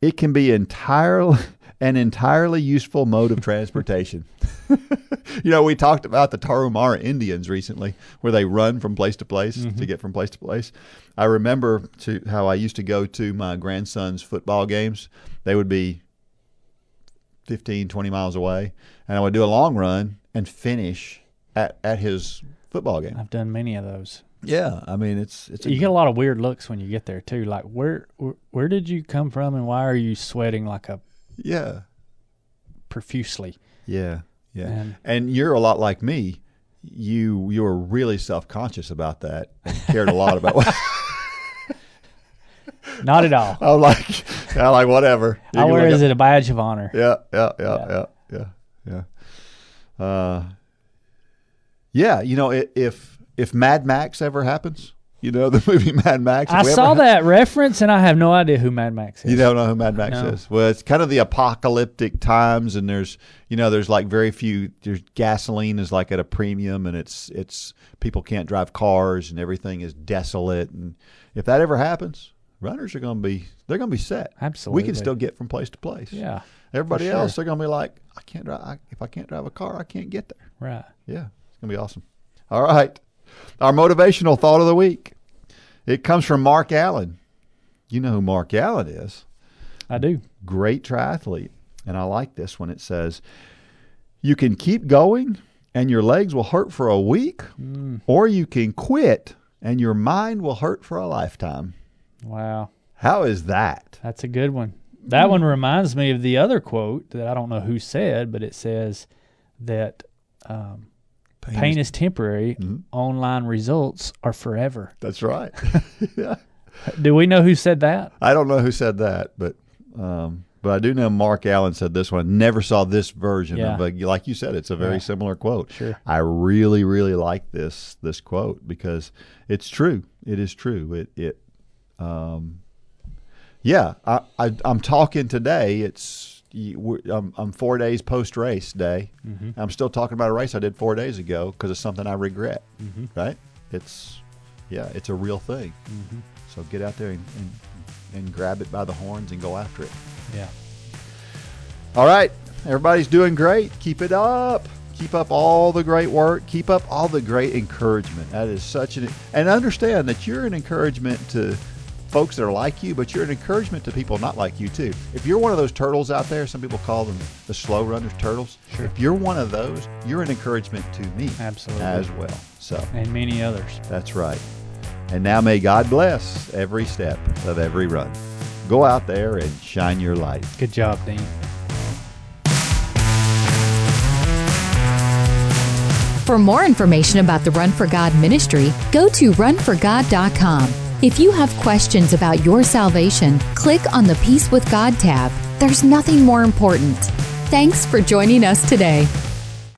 It can be entirely an entirely useful mode of transportation. you know, we talked about the Tarahumara Indians recently, where they run from place to place to get from place to place. I remember to how I used to go to my grandson's football games. They would be 15, 20 miles away, and I would do a long run and finish at, at his football game. I've done many of those. Yeah, I mean it's it's a, You get a lot of weird looks when you get there too. Like where where, where did you come from, and why are you sweating like a yeah profusely? yeah yeah, And- and you're a lot like me. You you were really self conscious about that and cared a lot about what Not at all. I'm like yeah like whatever. You I can wear look it a badge of honor. Yeah, yeah, yeah, yeah, yeah, yeah. Uh, yeah, you know, if if Mad Max ever happens, you know the movie Mad Max. I saw ha- that reference, and I have no idea who Mad Max is. You don't know who Mad Max No. is? Well, it's kind of the apocalyptic times, and there's you know there's like very few. There's gasoline is like at a premium, and it's it's people can't drive cars, and everything is desolate. And if that ever happens, runners are going to be they're going to be set. Absolutely, We can still get from place to place. Yeah, Everybody sure. else, they're going to be like, I can't drive. I, if I can't drive a car, I can't get there. right. Yeah, it's going to be awesome. All right. Our motivational thought of the week. It comes from Mark Allen. You know who Mark Allen is. I do. Great triathlete. And I like this one. It says, You can keep going and your legs will hurt for a week, mm. or you can quit and your mind will hurt for a lifetime. Wow, How is that? that's a good one. That one reminds me of the other quote that I don't know who said, but it says that um, pain, is, temporary. Online results are forever. That's right. yeah. Do we know who said that? I don't know who said that, but um, but I do know Mark Allen said this one. Never saw this version Yeah. of a, like you said, it's a very Yeah. similar quote. Sure. I really, really like this this quote because it's true. It is true. It it um yeah. I, I I'm talking today. It's I'm, I'm four days post race day. Mm-hmm. I'm still talking about a race I did four days ago because it's something I regret. Mm-hmm. Right? It's yeah. It's a real thing. So get out there and, and and grab it by the horns and go after it. Yeah. All right, everybody's doing great. Keep it up. Keep up all the great work. Keep up all the great encouragement. That is such an and understand that you're an encouragement to folks that are like you, but you're an encouragement to people not like you too. If you're one of those turtles out there, some people call them the slow runners turtles. Sure. If you're one of those, you're an encouragement to me Absolutely. as well. So And many others. that's right. And now may God bless every step of every run. Go out there and shine your light. Good job, Dean. For more information about the Run for God ministry, go to runforgod.com. If you have questions about your salvation, click on the Peace with God tab. There's nothing more important. Thanks for joining us today.